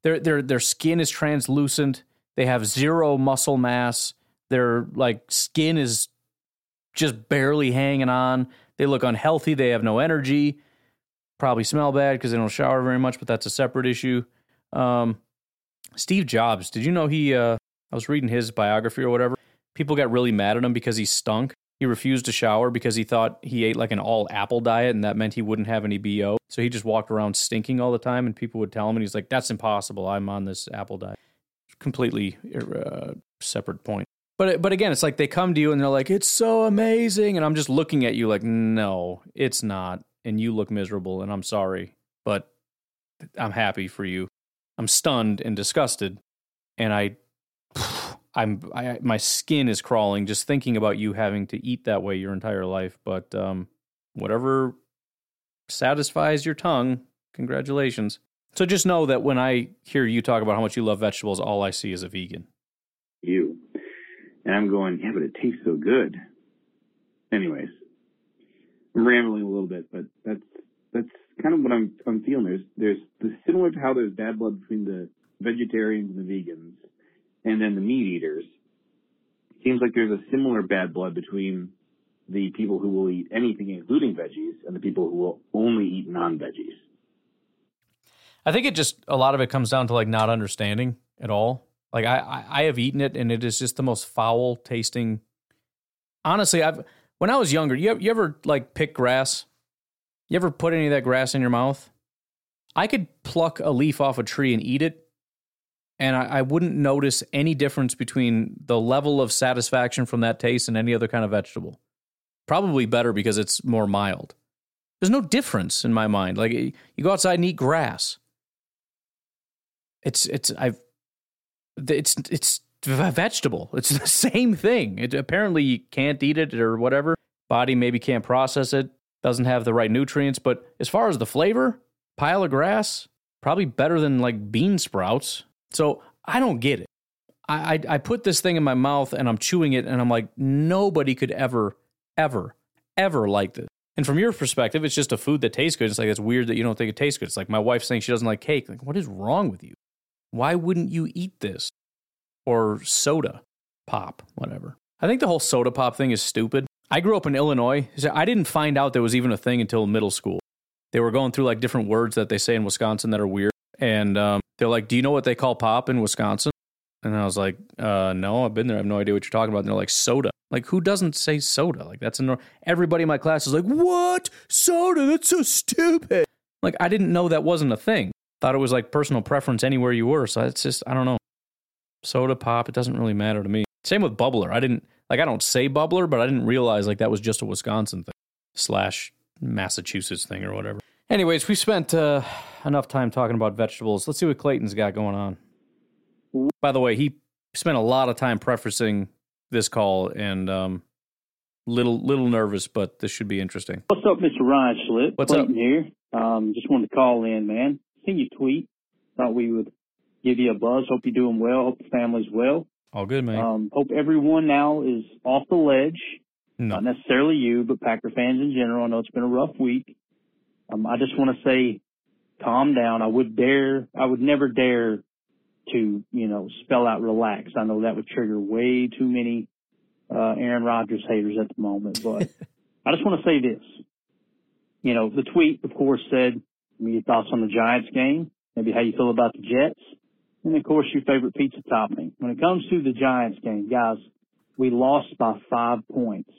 their their their skin is translucent. They have zero muscle mass. Their like skin is just barely hanging on. They look unhealthy. They have no energy. Probably smell bad because they don't shower very much, but that's a separate issue. Um, Steve Jobs, did you know he? Uh, I was reading his biography or whatever. People got really mad at him because he stunk. He refused to shower because he thought he ate like an all apple diet and that meant he wouldn't have any BO. So he just walked around stinking all the time and people would tell him and he's like, that's impossible. I'm on this apple diet. Completely uh, separate point. But but again, it's like they come to you and they're like, "It's so amazing," and I'm just looking at you like, "No, it's not," and you look miserable, and I'm sorry, but I'm happy for you. I'm stunned and disgusted, and I, I'm I, my skin is crawling just thinking about you having to eat that way your entire life. But um, whatever satisfies your tongue, congratulations. So just know that when I hear you talk about how much you love vegetables, all I see is a vegan. You. And I'm going, yeah, but it tastes so good. Anyways, I'm rambling a little bit, but that's that's kind of what I'm I'm feeling. There's there's similar to how there's bad blood between the vegetarians and the vegans, and then the meat eaters. Seems like there's a similar bad blood between the people who will eat anything, including veggies, and the people who will only eat non-veggies. I think it just a lot of it comes down to like not understanding at all. Like I, I, I have eaten it and it is just the most foul tasting. Honestly, I've when I was younger, you you ever like pick grass? You ever put any of that grass in your mouth? I could pluck a leaf off a tree and eat it, and I, I wouldn't notice any difference between the level of satisfaction from that taste and any other kind of vegetable. Probably better because it's more mild. There's no difference in my mind. Like you go outside and eat grass. It's it's I've it's it's a vegetable. It's the same thing. It apparently you can't eat it or whatever. Body maybe can't process it. Doesn't have the right nutrients. But as far as the flavor, pile of grass probably better than like bean sprouts. So I don't get it. I, I I put this thing in my mouth and I'm chewing it and I'm like nobody could ever ever ever like this. And from your perspective, it's just a food that tastes good. It's like it's weird that you don't think it tastes good. It's like my wife saying she doesn't like cake. Like, what is wrong with you? Why wouldn't you eat this? Or soda pop, whatever. I think the whole soda pop thing is stupid. I grew up in Illinois. I didn't find out there was even a thing until middle school. They were going through like different words that they say in Wisconsin that are weird. And um, they're like, Do you know what they call pop in Wisconsin? And I was like, uh, No, I've been there. I have no idea what you're talking about. And they're like, Soda. Like, who doesn't say soda? Like, that's a nor- everybody in my class is like, What? Soda? That's so stupid. Like, I didn't know that wasn't a thing. Thought it was like personal preference anywhere you were. So it's just, I don't know. Soda pop, it doesn't really matter to me. Same with bubbler. I didn't, like, I don't say bubbler, but I didn't realize like that was just a Wisconsin thing slash Massachusetts thing or whatever. Anyways, we spent uh, enough time talking about vegetables. Let's see what Clayton's got going on. By the way, he spent a lot of time prefacing this call and um, little little nervous, but this should be interesting. What's up, Mr. Ryan Schlitt? What's Clayton up? here. Um, just wanted to call in, man. Seen your tweet. Thought we would give you a buzz. Hope you're doing well. Hope the family's well. All good, man. Um, hope everyone now is off the ledge. No. Not necessarily you, but Packer fans in general. I know it's been a rough week. Um, I just want to say, calm down. I would dare, I would never dare to, you know, spell out relax. I know that would trigger way too many uh, Aaron Rodgers haters at the moment, but I just want to say this. You know, the tweet, of course, said your thoughts on the Giants game, maybe how you feel about the Jets, and of course your favorite pizza topping. When it comes to the Giants game, guys, we lost by five points.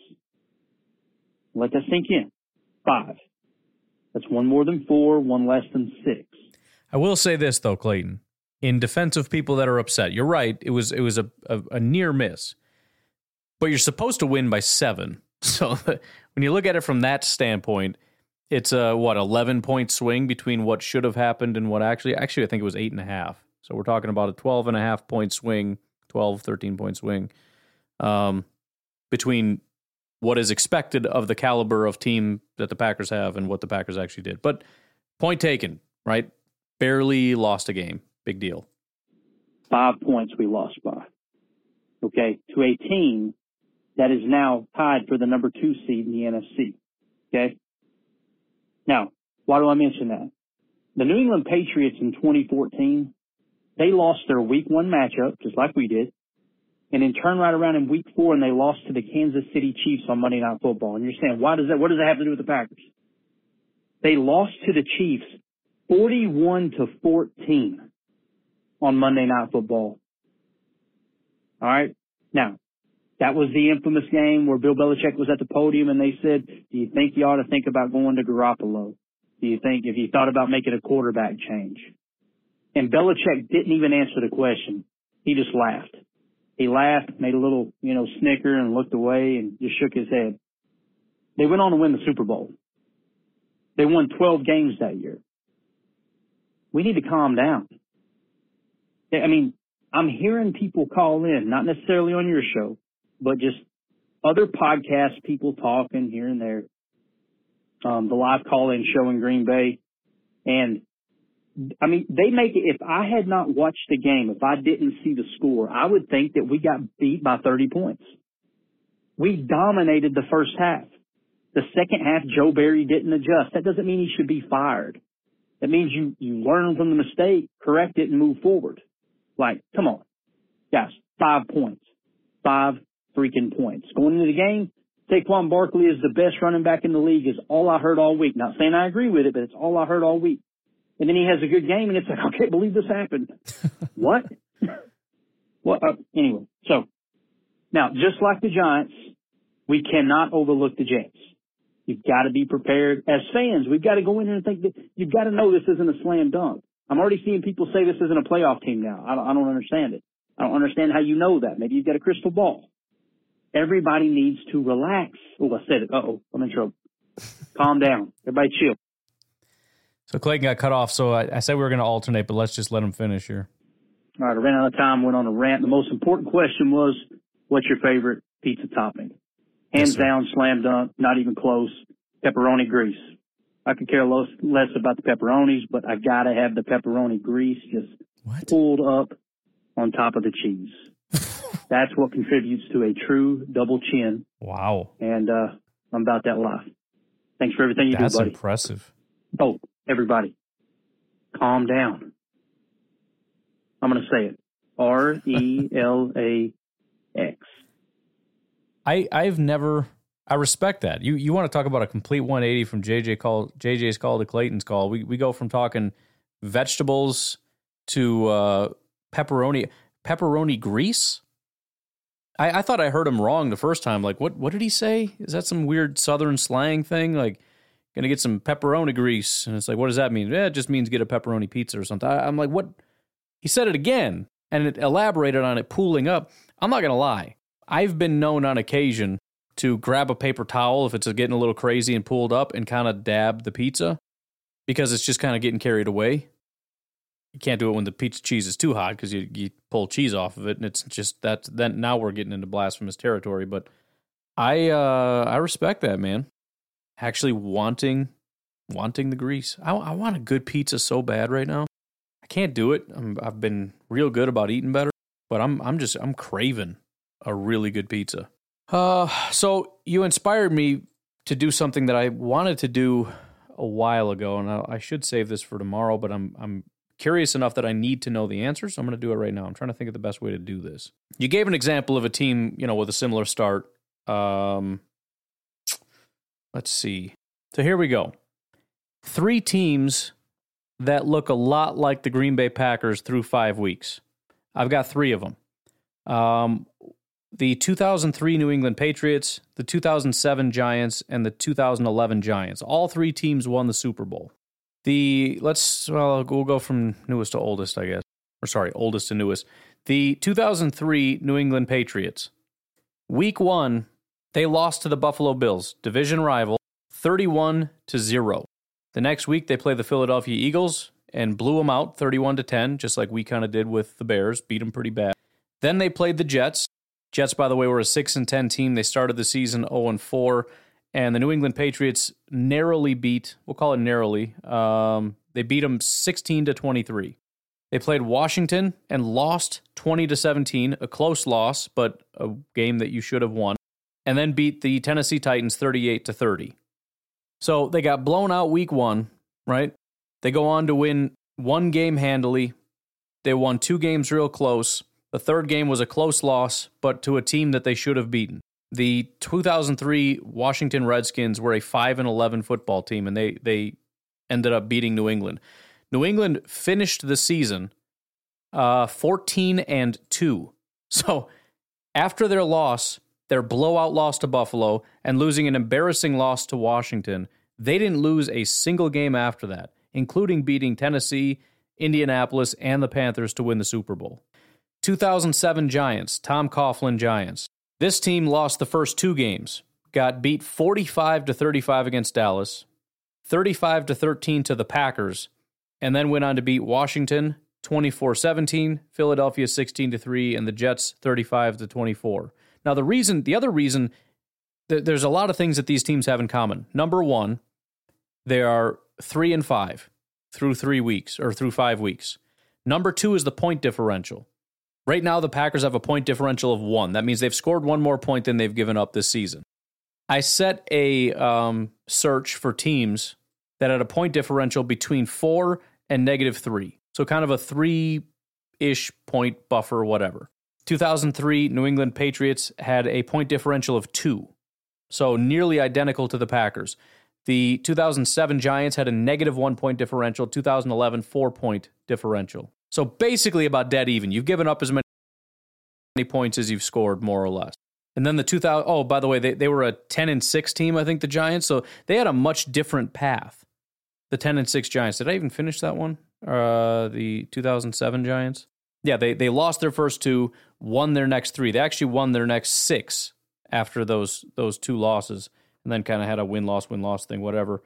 Let that sink in. Five. That's one more than four, one less than six. I will say this though, Clayton. In defense of people that are upset, you're right. It was it was a, a, a near miss, but you're supposed to win by seven. So when you look at it from that standpoint, it's a what 11 point swing between what should have happened and what actually actually I think it was eight and a half. So we're talking about a 12 and a half point swing, 12, 13 point swing um, between what is expected of the caliber of team that the Packers have and what the Packers actually did. But point taken, right? Barely lost a game. Big deal. Five points we lost by. Okay. To a team that is now tied for the number two seed in the NFC. Okay. Now, why do I mention that? The New England Patriots in 2014, they lost their week one matchup, just like we did, and then turn right around in week four and they lost to the Kansas City Chiefs on Monday Night Football. And you're saying, why does that, what does that have to do with the Packers? They lost to the Chiefs 41 to 14 on Monday Night Football. All right. Now, that was the infamous game where Bill Belichick was at the podium and they said, do you think you ought to think about going to Garoppolo? Do you think if you thought about making a quarterback change? And Belichick didn't even answer the question. He just laughed. He laughed, made a little, you know, snicker and looked away and just shook his head. They went on to win the Super Bowl. They won 12 games that year. We need to calm down. I mean, I'm hearing people call in, not necessarily on your show, but just other podcast people talking here and there. Um, the live call in show in Green Bay. And I mean, they make it, if I had not watched the game, if I didn't see the score, I would think that we got beat by 30 points. We dominated the first half. The second half, Joe Barry didn't adjust. That doesn't mean he should be fired. That means you, you learn from the mistake, correct it, and move forward. Like, come on. Guys, five points. Five freaking points. Going into the game, Saquon Barkley is the best running back in the league is all I heard all week. Not saying I agree with it, but it's all I heard all week. And then he has a good game, and it's like, I can't believe this happened. what? well, uh, anyway, so now, just like the Giants, we cannot overlook the Jets. You've got to be prepared. As fans, we've got to go in there and think that you've got to know this isn't a slam dunk. I'm already seeing people say this isn't a playoff team now. I don't, I don't understand it. I don't understand how you know that. Maybe you've got a crystal ball. Everybody needs to relax. Oh, I said it. Uh oh, I'm in trouble. Calm down. Everybody chill. So Clayton got cut off. So I, I said we were going to alternate, but let's just let him finish here. All right, I ran out of time. Went on a rant. The most important question was, "What's your favorite pizza topping?" Hands Yes, down, slam dunk. Not even close. Pepperoni grease. I could care less, less about the pepperonis, but I gotta have the pepperoni grease just what? pulled up on top of the cheese. That's what contributes to a true double chin. Wow. And uh, I'm about that life. Thanks for everything you That's do, buddy. That's impressive. Oh, everybody, calm down. I'm going to say it. R E L A X. I I've never I respect that. You you want to talk about a complete 180 from JJ call JJ's call to Clayton's call. We we go from talking vegetables to uh, pepperoni pepperoni grease. I, I thought I heard him wrong the first time. Like what what did he say? Is that some weird southern slang thing? Like gonna get some pepperoni grease, and it's like what does that mean? Yeah, it just means get a pepperoni pizza or something. I, I'm like what? He said it again, and it elaborated on it pooling up. I'm not gonna lie. I've been known on occasion to grab a paper towel if it's getting a little crazy and pulled up and kind of dab the pizza because it's just kind of getting carried away. You can't do it when the pizza cheese is too hot because you, you pull cheese off of it and it's just that then now we're getting into blasphemous territory. But I uh I respect that man. Actually wanting wanting the grease. I, I want a good pizza so bad right now. I can't do it. I'm, I've been real good about eating better, but I'm I'm just I'm craving a really good pizza. Uh, so you inspired me to do something that I wanted to do a while ago, and I, I should save this for tomorrow. But I'm I'm curious enough that I need to know the answer, so I'm going to do it right now. I'm trying to think of the best way to do this. You gave an example of a team, you know, with a similar start. Um, let's see. So here we go. Three teams that look a lot like the Green Bay Packers through five weeks. I've got three of them. Um, the 2003 New England Patriots, the 2007 Giants, and the 2011 Giants. All three teams won the Super Bowl. The let's well we'll go from newest to oldest, I guess. Or sorry, oldest to newest. The 2003 New England Patriots. Week 1, they lost to the Buffalo Bills, division rival, 31 to 0. The next week they play the Philadelphia Eagles and blew them out 31 to 10, just like we kind of did with the Bears, beat them pretty bad. Then they played the Jets. Jets, by the way, were a 6 and 10 team. They started the season 0 and 4, and the New England Patriots narrowly beat, we'll call it narrowly, um, they beat them 16 to 23. They played Washington and lost 20 to 17, a close loss, but a game that you should have won, and then beat the Tennessee Titans 38 to 30. So they got blown out week 1, right? They go on to win one game handily. They won two games real close. The third game was a close loss, but to a team that they should have beaten. The 2003 Washington Redskins were a 5 and 11 football team and they they ended up beating New England. New England finished the season uh 14 and 2. So after their loss, their blowout loss to Buffalo and losing an embarrassing loss to Washington, they didn't lose a single game after that, including beating Tennessee, Indianapolis, and the Panthers to win the Super Bowl. 2007 Giants, Tom Coughlin Giants. This team lost the first two games, got beat 45 to 35 against Dallas, 35 to 13 to the Packers, and then went on to beat Washington 24-17, Philadelphia 16 to 3 and the Jets 35 to 24. Now the reason the other reason th- there's a lot of things that these teams have in common. Number 1, they are 3 and 5 through 3 weeks or through 5 weeks. Number 2 is the point differential. Right now, the Packers have a point differential of one. That means they've scored one more point than they've given up this season. I set a um, search for teams that had a point differential between four and negative three. So kind of a three ish point buffer, whatever. 2003 New England Patriots had a point differential of two. So nearly identical to the Packers. The 2007 Giants had a negative one point differential, 2011, four point differential. So basically about dead even. You've given up as many points as you've scored, more or less. And then the 2000, oh, by the way, they, they were a 10 and 6 team, I think, the Giants. So they had a much different path. The 10 and 6 Giants. Did I even finish that one? Uh, the 2007 Giants? Yeah, they, they lost their first two, won their next three. They actually won their next six after those those two losses, and then kind of had a win loss win loss thing, whatever.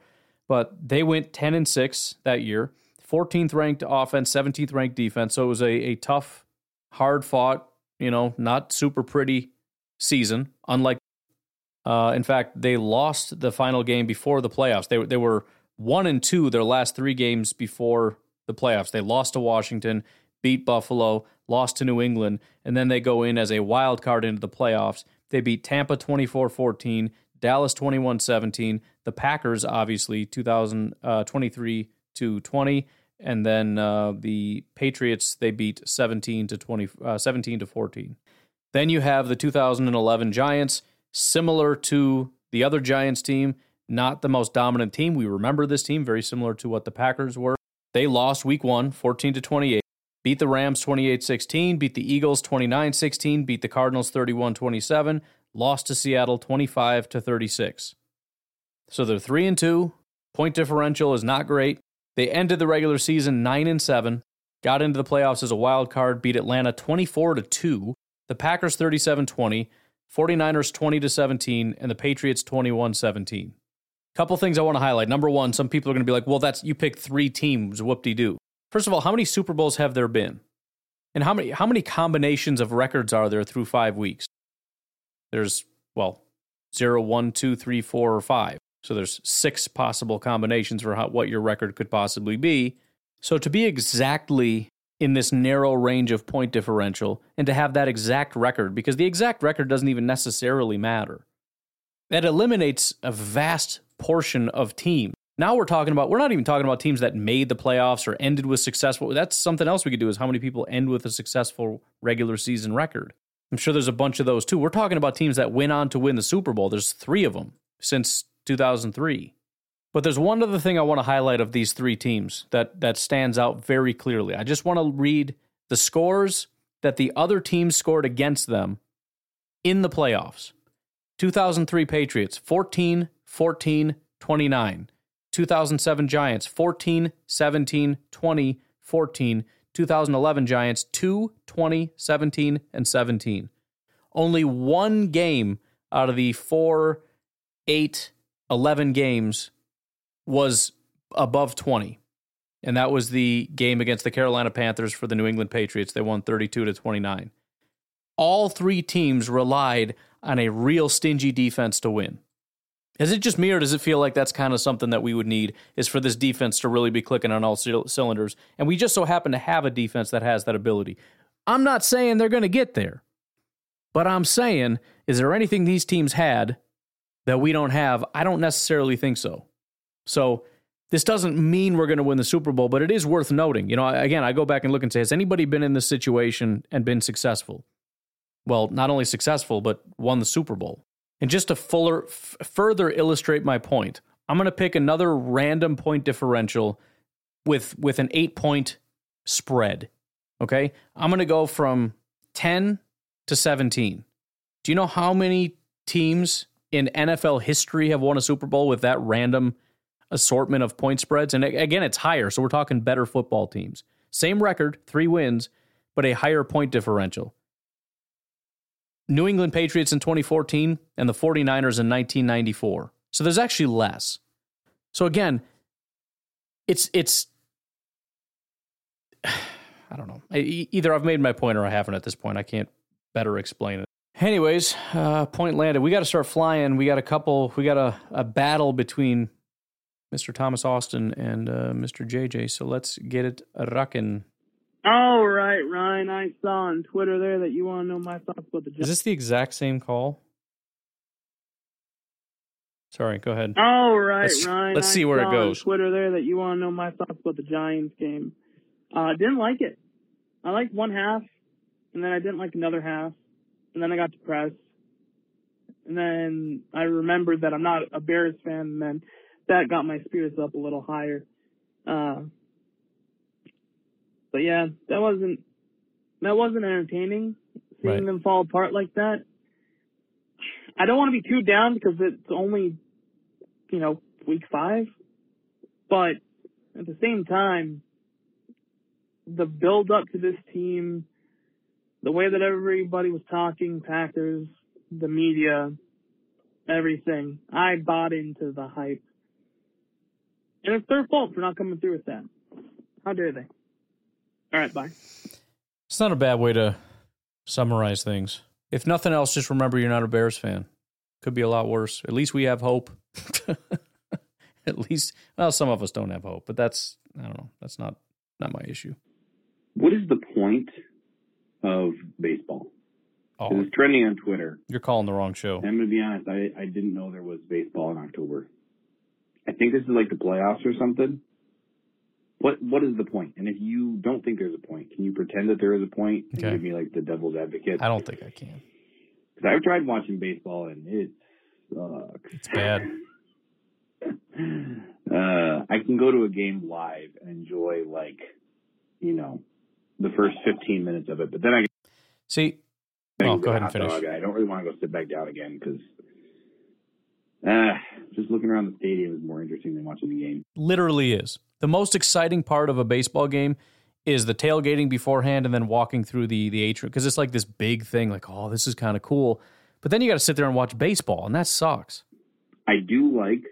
But they went 10 and 6 that year, 14th ranked offense, 17th ranked defense. So it was a, a tough, hard fought, you know, not super pretty season. Unlike, uh, in fact, they lost the final game before the playoffs. They they were one and two their last three games before the playoffs. They lost to Washington, beat Buffalo, lost to New England, and then they go in as a wild card into the playoffs. They beat Tampa 24 14, Dallas 21 17, the Packers, obviously, 2023 uh, to 20. And then uh, the Patriots, they beat 17 to 20, uh, 17 to 14. Then you have the 2011 Giants, similar to the other Giants team, not the most dominant team. We remember this team, very similar to what the Packers were. They lost week one, 14 to 28, beat the Rams 28 16, beat the Eagles 29 16, beat the Cardinals 31 27, lost to Seattle 25 to 36. So they're 3 and 2. Point differential is not great. They ended the regular season 9 and 7, got into the playoffs as a wild card, beat Atlanta 24 to 2, the Packers 37 20, 49ers 20 to 17, and the Patriots 21 17. Couple things I want to highlight. Number one, some people are going to be like, well, that's you picked three teams, whoop de doo. First of all, how many Super Bowls have there been? And how many how many combinations of records are there through five weeks? There's well, zero, one, two, three, four, or five. So there's six possible combinations for how, what your record could possibly be. So to be exactly in this narrow range of point differential and to have that exact record because the exact record doesn't even necessarily matter. That eliminates a vast portion of teams. Now we're talking about, we're not even talking about teams that made the playoffs or ended with successful. That's something else we could do is how many people end with a successful regular season record. I'm sure there's a bunch of those too. We're talking about teams that went on to win the Super Bowl. There's three of them since 2003. But there's one other thing I want to highlight of these three teams that that stands out very clearly. I just want to read the scores that the other teams scored against them in the playoffs. 2003 Patriots 14 14 29. 2007 Giants 14 17 20 14. 2011 Giants 2 20 17 and 17. Only one game out of the 4 8 11 games was above 20. And that was the game against the Carolina Panthers for the New England Patriots. They won 32 to 29. All three teams relied on a real stingy defense to win. Is it just me, or does it feel like that's kind of something that we would need? Is for this defense to really be clicking on all c- cylinders, and we just so happen to have a defense that has that ability. I'm not saying they're going to get there, but I'm saying, is there anything these teams had that we don't have? I don't necessarily think so. So this doesn't mean we're going to win the Super Bowl, but it is worth noting. You know, again, I go back and look and say, has anybody been in this situation and been successful? Well, not only successful, but won the Super Bowl. And just to fuller, f- further illustrate my point, I'm going to pick another random point differential with with an eight point spread. Okay, I'm going to go from 10 to 17. Do you know how many teams in NFL history have won a Super Bowl with that random? assortment of point spreads. And again, it's higher. So we're talking better football teams. Same record, three wins, but a higher point differential. New England Patriots in 2014 and the 49ers in 1994. So there's actually less. So again, it's it's I don't know. Either I've made my point or I haven't at this point. I can't better explain it. Anyways, uh, point landed. We got to start flying. We got a couple. We got a, a battle between Mr. Thomas Austin and uh, Mr. JJ. So let's get it rocking. All right, Ryan. I saw on Twitter there that you want to know my thoughts about the. Giants. Is this the exact same call? Sorry, go ahead. All right, let's, Ryan. Let's I see where it goes. On Twitter there that you want to know my thoughts about the Giants game. Uh, didn't like it. I liked one half, and then I didn't like another half, and then I got depressed, and then I remembered that I'm not a Bears fan, and then that got my spirits up a little higher. Uh, but yeah, that wasn't that wasn't entertaining seeing Right. them fall apart like that. I don't want to be too down because it's only you know week five, but at the same time, the build up to this team, the way that everybody was talking, Packers, the media, everything, I bought into the hype. And it's their fault for not coming through with that. How dare they? All right, bye. It's not a bad way to summarize things. If nothing else, just remember you're not a Bears fan. Could be a lot worse. At least we have hope. At least, well, some of us don't have hope, but that's I don't know. That's not not my issue. What is the point of baseball? Oh, It's trending on Twitter. you're calling the wrong show. And I'm gonna be honest, I, I didn't know there was baseball in October. I think this is like the playoffs or something. What what is the point? And if you don't think there's a point, can you pretend that there is a point and Okay. give me like the devil's advocate? I don't think I can. Because I've tried watching baseball and it sucks. It's bad. Uh, I can go to a game live and enjoy like, you know, the first 15 minutes of it, but then I See, I oh, can go ahead and finish. I don't really want to go sit back down again because, uh, just looking around the stadium is more interesting than watching the game. Literally is the most exciting part of a baseball game is the tailgating beforehand and then walking through the the atrium because it's like this big thing. Like, oh, this is kind of cool. But then you got to sit there and watch baseball, and that sucks. I do like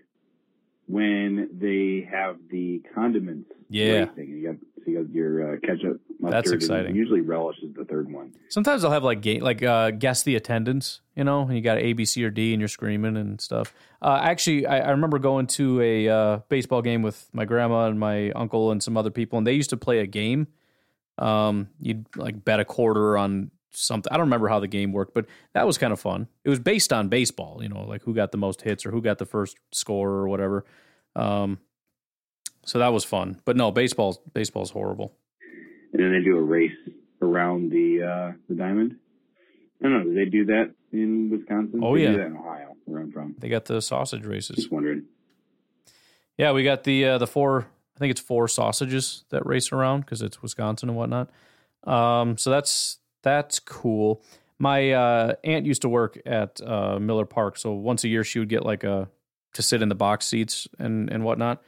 when they have the condiments. Yeah. racing. You got so you got your uh, ketchup, mustard. That's exciting. usually relish is the third one. Sometimes they'll have like game, like uh, guess the attendance, you know, and you got A, B, C, or D, and you're screaming and stuff. Uh, actually, I, I remember going to a uh, baseball game with my grandma and my uncle and some other people, and they used to play a game. Um, you'd like bet a quarter on something. I don't remember how the game worked, but that was kind of fun. It was based on baseball, you know, like who got the most hits or who got the first score or whatever. Um, so that was fun. But no, baseball's baseball's horrible. And then they do a race around the uh, the diamond. I don't know. Do they do that in Wisconsin? Oh, they yeah. do that in Ohio, where I'm from. They got the sausage races. Just wondering. Yeah, we got the uh, the four. I think it's four sausages that race around because it's Wisconsin and whatnot. Um, so that's that's cool. My uh, aunt used to work at uh, Miller Park, so once a year she would get like a to sit in the box seats and and whatnot,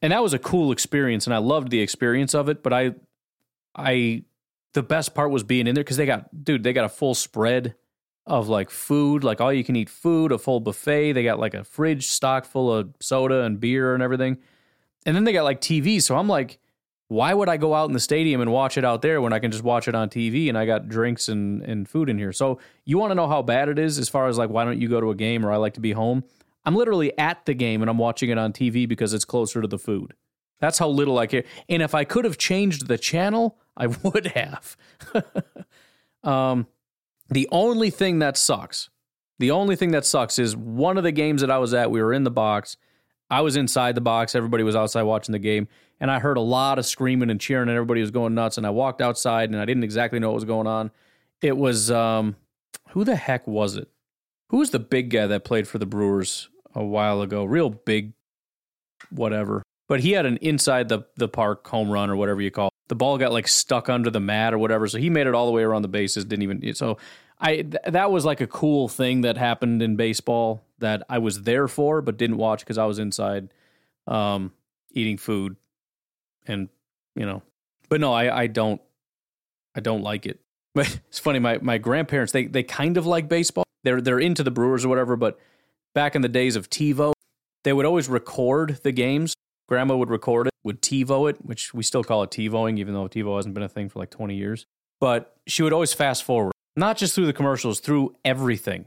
and that was a cool experience, and I loved the experience of it. But I, I, the best part was being in there because they got dude, they got a full spread of like food, like all you can eat food, a full buffet. They got like a fridge stocked full of soda and beer and everything. And then they got like TV. So I'm like, why would I go out in the stadium and watch it out there when I can just watch it on TV and I got drinks and, and food in here? So you want to know how bad it is as far as like, why don't you go to a game or I like to be home? I'm literally at the game and I'm watching it on TV because it's closer to the food. That's how little I care. And if I could have changed the channel, I would have. um, the only thing that sucks, the only thing that sucks is one of the games that I was at, we were in the box. I was inside the box. Everybody was outside watching the game. And I heard a lot of screaming and cheering, and everybody was going nuts. And I walked outside, and I didn't exactly know what was going on. It was, um, who the heck was it? Who was the big guy that played for the Brewers a while ago? Real big, whatever. But he had an inside the, the park home run or whatever you call it. The ball got like stuck under the mat or whatever. So he made it all the way around the bases. Didn't even, so I, th- that was like a cool thing that happened in baseball that I was there for, but didn't watch because I was inside um, eating food. And, you know, but no, I, I don't, I don't like it. But it's funny, my, my grandparents, they, they kind of like baseball. They're, they're into the Brewers or whatever, but back in the days of TiVo, they would always record the games. Grandma would record it, would TiVo it, which we still call it TiVoing, even though TiVo hasn't been a thing for like 20 years. But she would always fast forward, not just through the commercials, through everything,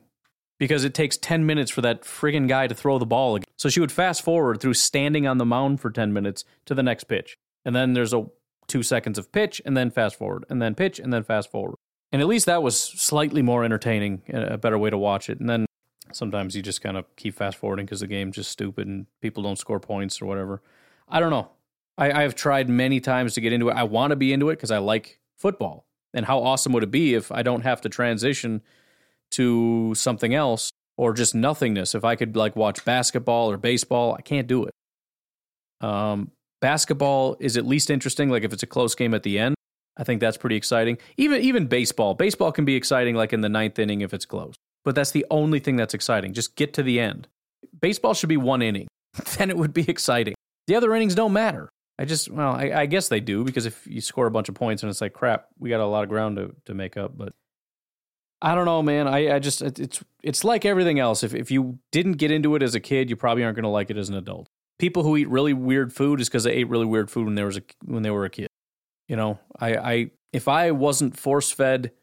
because it takes 10 minutes for that friggin' guy to throw the ball again. So she would fast forward through standing on the mound for 10 minutes to the next pitch. And then there's a two seconds of pitch, and then fast forward, and then pitch, and then fast forward. And at least that was slightly more entertaining, a better way to watch it. And then sometimes you just kind of keep fast forwarding because the game's just stupid and people don't score points or whatever. I don't know. I, I have tried many times to get into it. I want to be into it because I like football. And how awesome would it be if I don't have to transition to something else or just nothingness. If I could like watch basketball or baseball, I can't do it. Um, basketball is at least interesting. Like if it's a close game at the end, I think that's pretty exciting. Even even baseball, baseball can be exciting like in the ninth inning if it's close. But that's the only thing that's exciting. Just get to the end. Baseball should be one inning, then it would be exciting. The other innings don't matter. I just well, I, I guess they do because if you score a bunch of points and it's like crap, we got a lot of ground to to make up. But I don't know, man. I, I just it's it's like everything else. If if you didn't get into it as a kid, you probably aren't going to like it as an adult. People who eat really weird food is because they ate really weird food when they was a, when they were a kid. You know, I I if I wasn't force fed,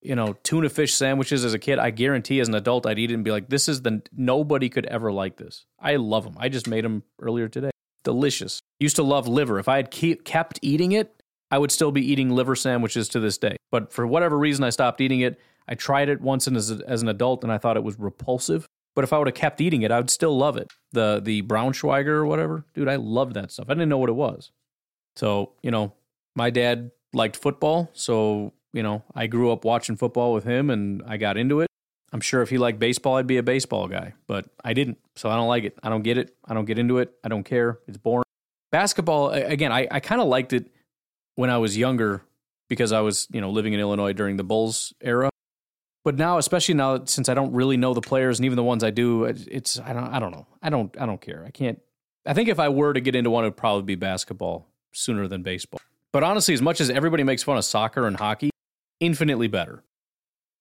you know, tuna fish sandwiches as a kid, I guarantee as an adult I'd eat it and be like, this is the nobody could ever like this. I love them. I just made them earlier today. Delicious. Used to love liver. If I had keep, kept eating it, I would still be eating liver sandwiches to this day. But for whatever reason, I stopped eating it. I tried it once as, as an adult and I thought it was repulsive. But if I would have kept eating it, I would still love it. The the Braunschweiger or whatever, dude, I loved that stuff. I didn't know what it was. So you know, my dad liked football, so you know, I grew up watching football with him, and I got into it. I'm sure if he liked baseball, I'd be a baseball guy, but I didn't. So I don't like it. I don't get it. I don't get into it. I don't care. It's boring. Basketball, again, I, I kind of liked it when I was younger because I was, you know, living in Illinois during the Bulls era. But now, especially now, since I don't really know the players and even the ones I do, it's I don't I don't know. I don't I don't care. I can't. I think if I were to get into one, it would probably be basketball sooner than baseball. But honestly, as much as everybody makes fun of soccer and hockey, infinitely better.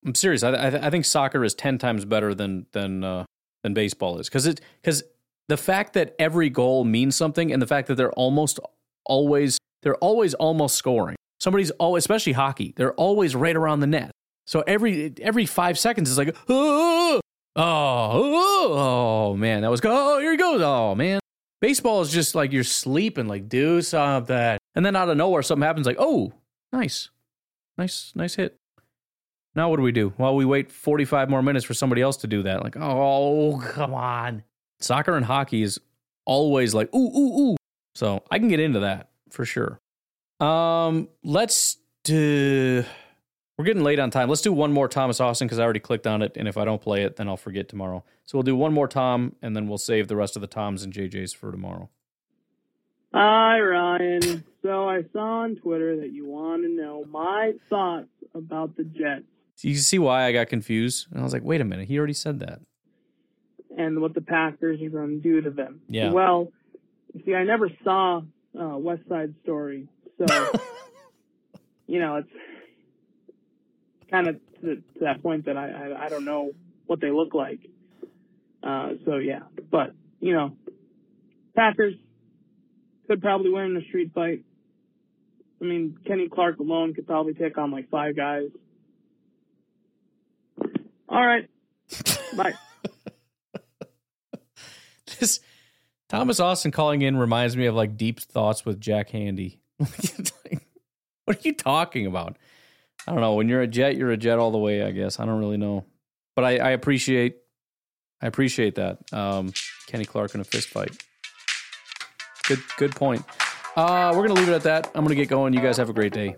I'm serious. I, I, I think soccer is ten times better than than uh, than baseball is because it because the fact that every goal means something and the fact that they're almost always they're always almost scoring. Somebody's always, especially hockey, they're always right around the net. So every every five seconds is like, oh, oh, oh, man, that was oh, here he goes. Oh man, baseball is just like you're sleeping, like do something, and then out of nowhere something happens, like oh, nice, nice, nice hit. Now what do we do? Well, we wait 45 more minutes for somebody else to do that. Like, oh, come on. Soccer and hockey is always like, ooh, ooh, ooh. So I can get into that for sure. Um, let's do. We're getting late on time. Let's do one more Thomas Austin because I already clicked on it, and if I don't play it, then I'll forget tomorrow. So we'll do one more Tom, and then we'll save the rest of the Toms and JJs for tomorrow. Hi, Ryan. So I saw on Twitter that you want to know my thoughts about the Jets. You see why I got confused? And I was like, wait a minute, he already said that. And what the Packers are going to do to them. Yeah. Well, you see, I never saw uh, West Side Story, so you know it's kind of to, to, that point that I, I I don't know what they look like. Uh, so yeah, but you know, Packers could probably win in a street fight. I mean, Kenny Clark alone could probably take on like five guys. All right. Bye. this Thomas Austin calling in reminds me of like deep thoughts with Jack Handey. what are you talking about? I don't know. When you're a jet, you're a jet all the way. I guess I don't really know, but I, I appreciate, I appreciate that. Um, Kenny Clark in a fist fight. Good, good point. Uh, we're gonna leave it at that. I'm gonna get going. You guys have a great day.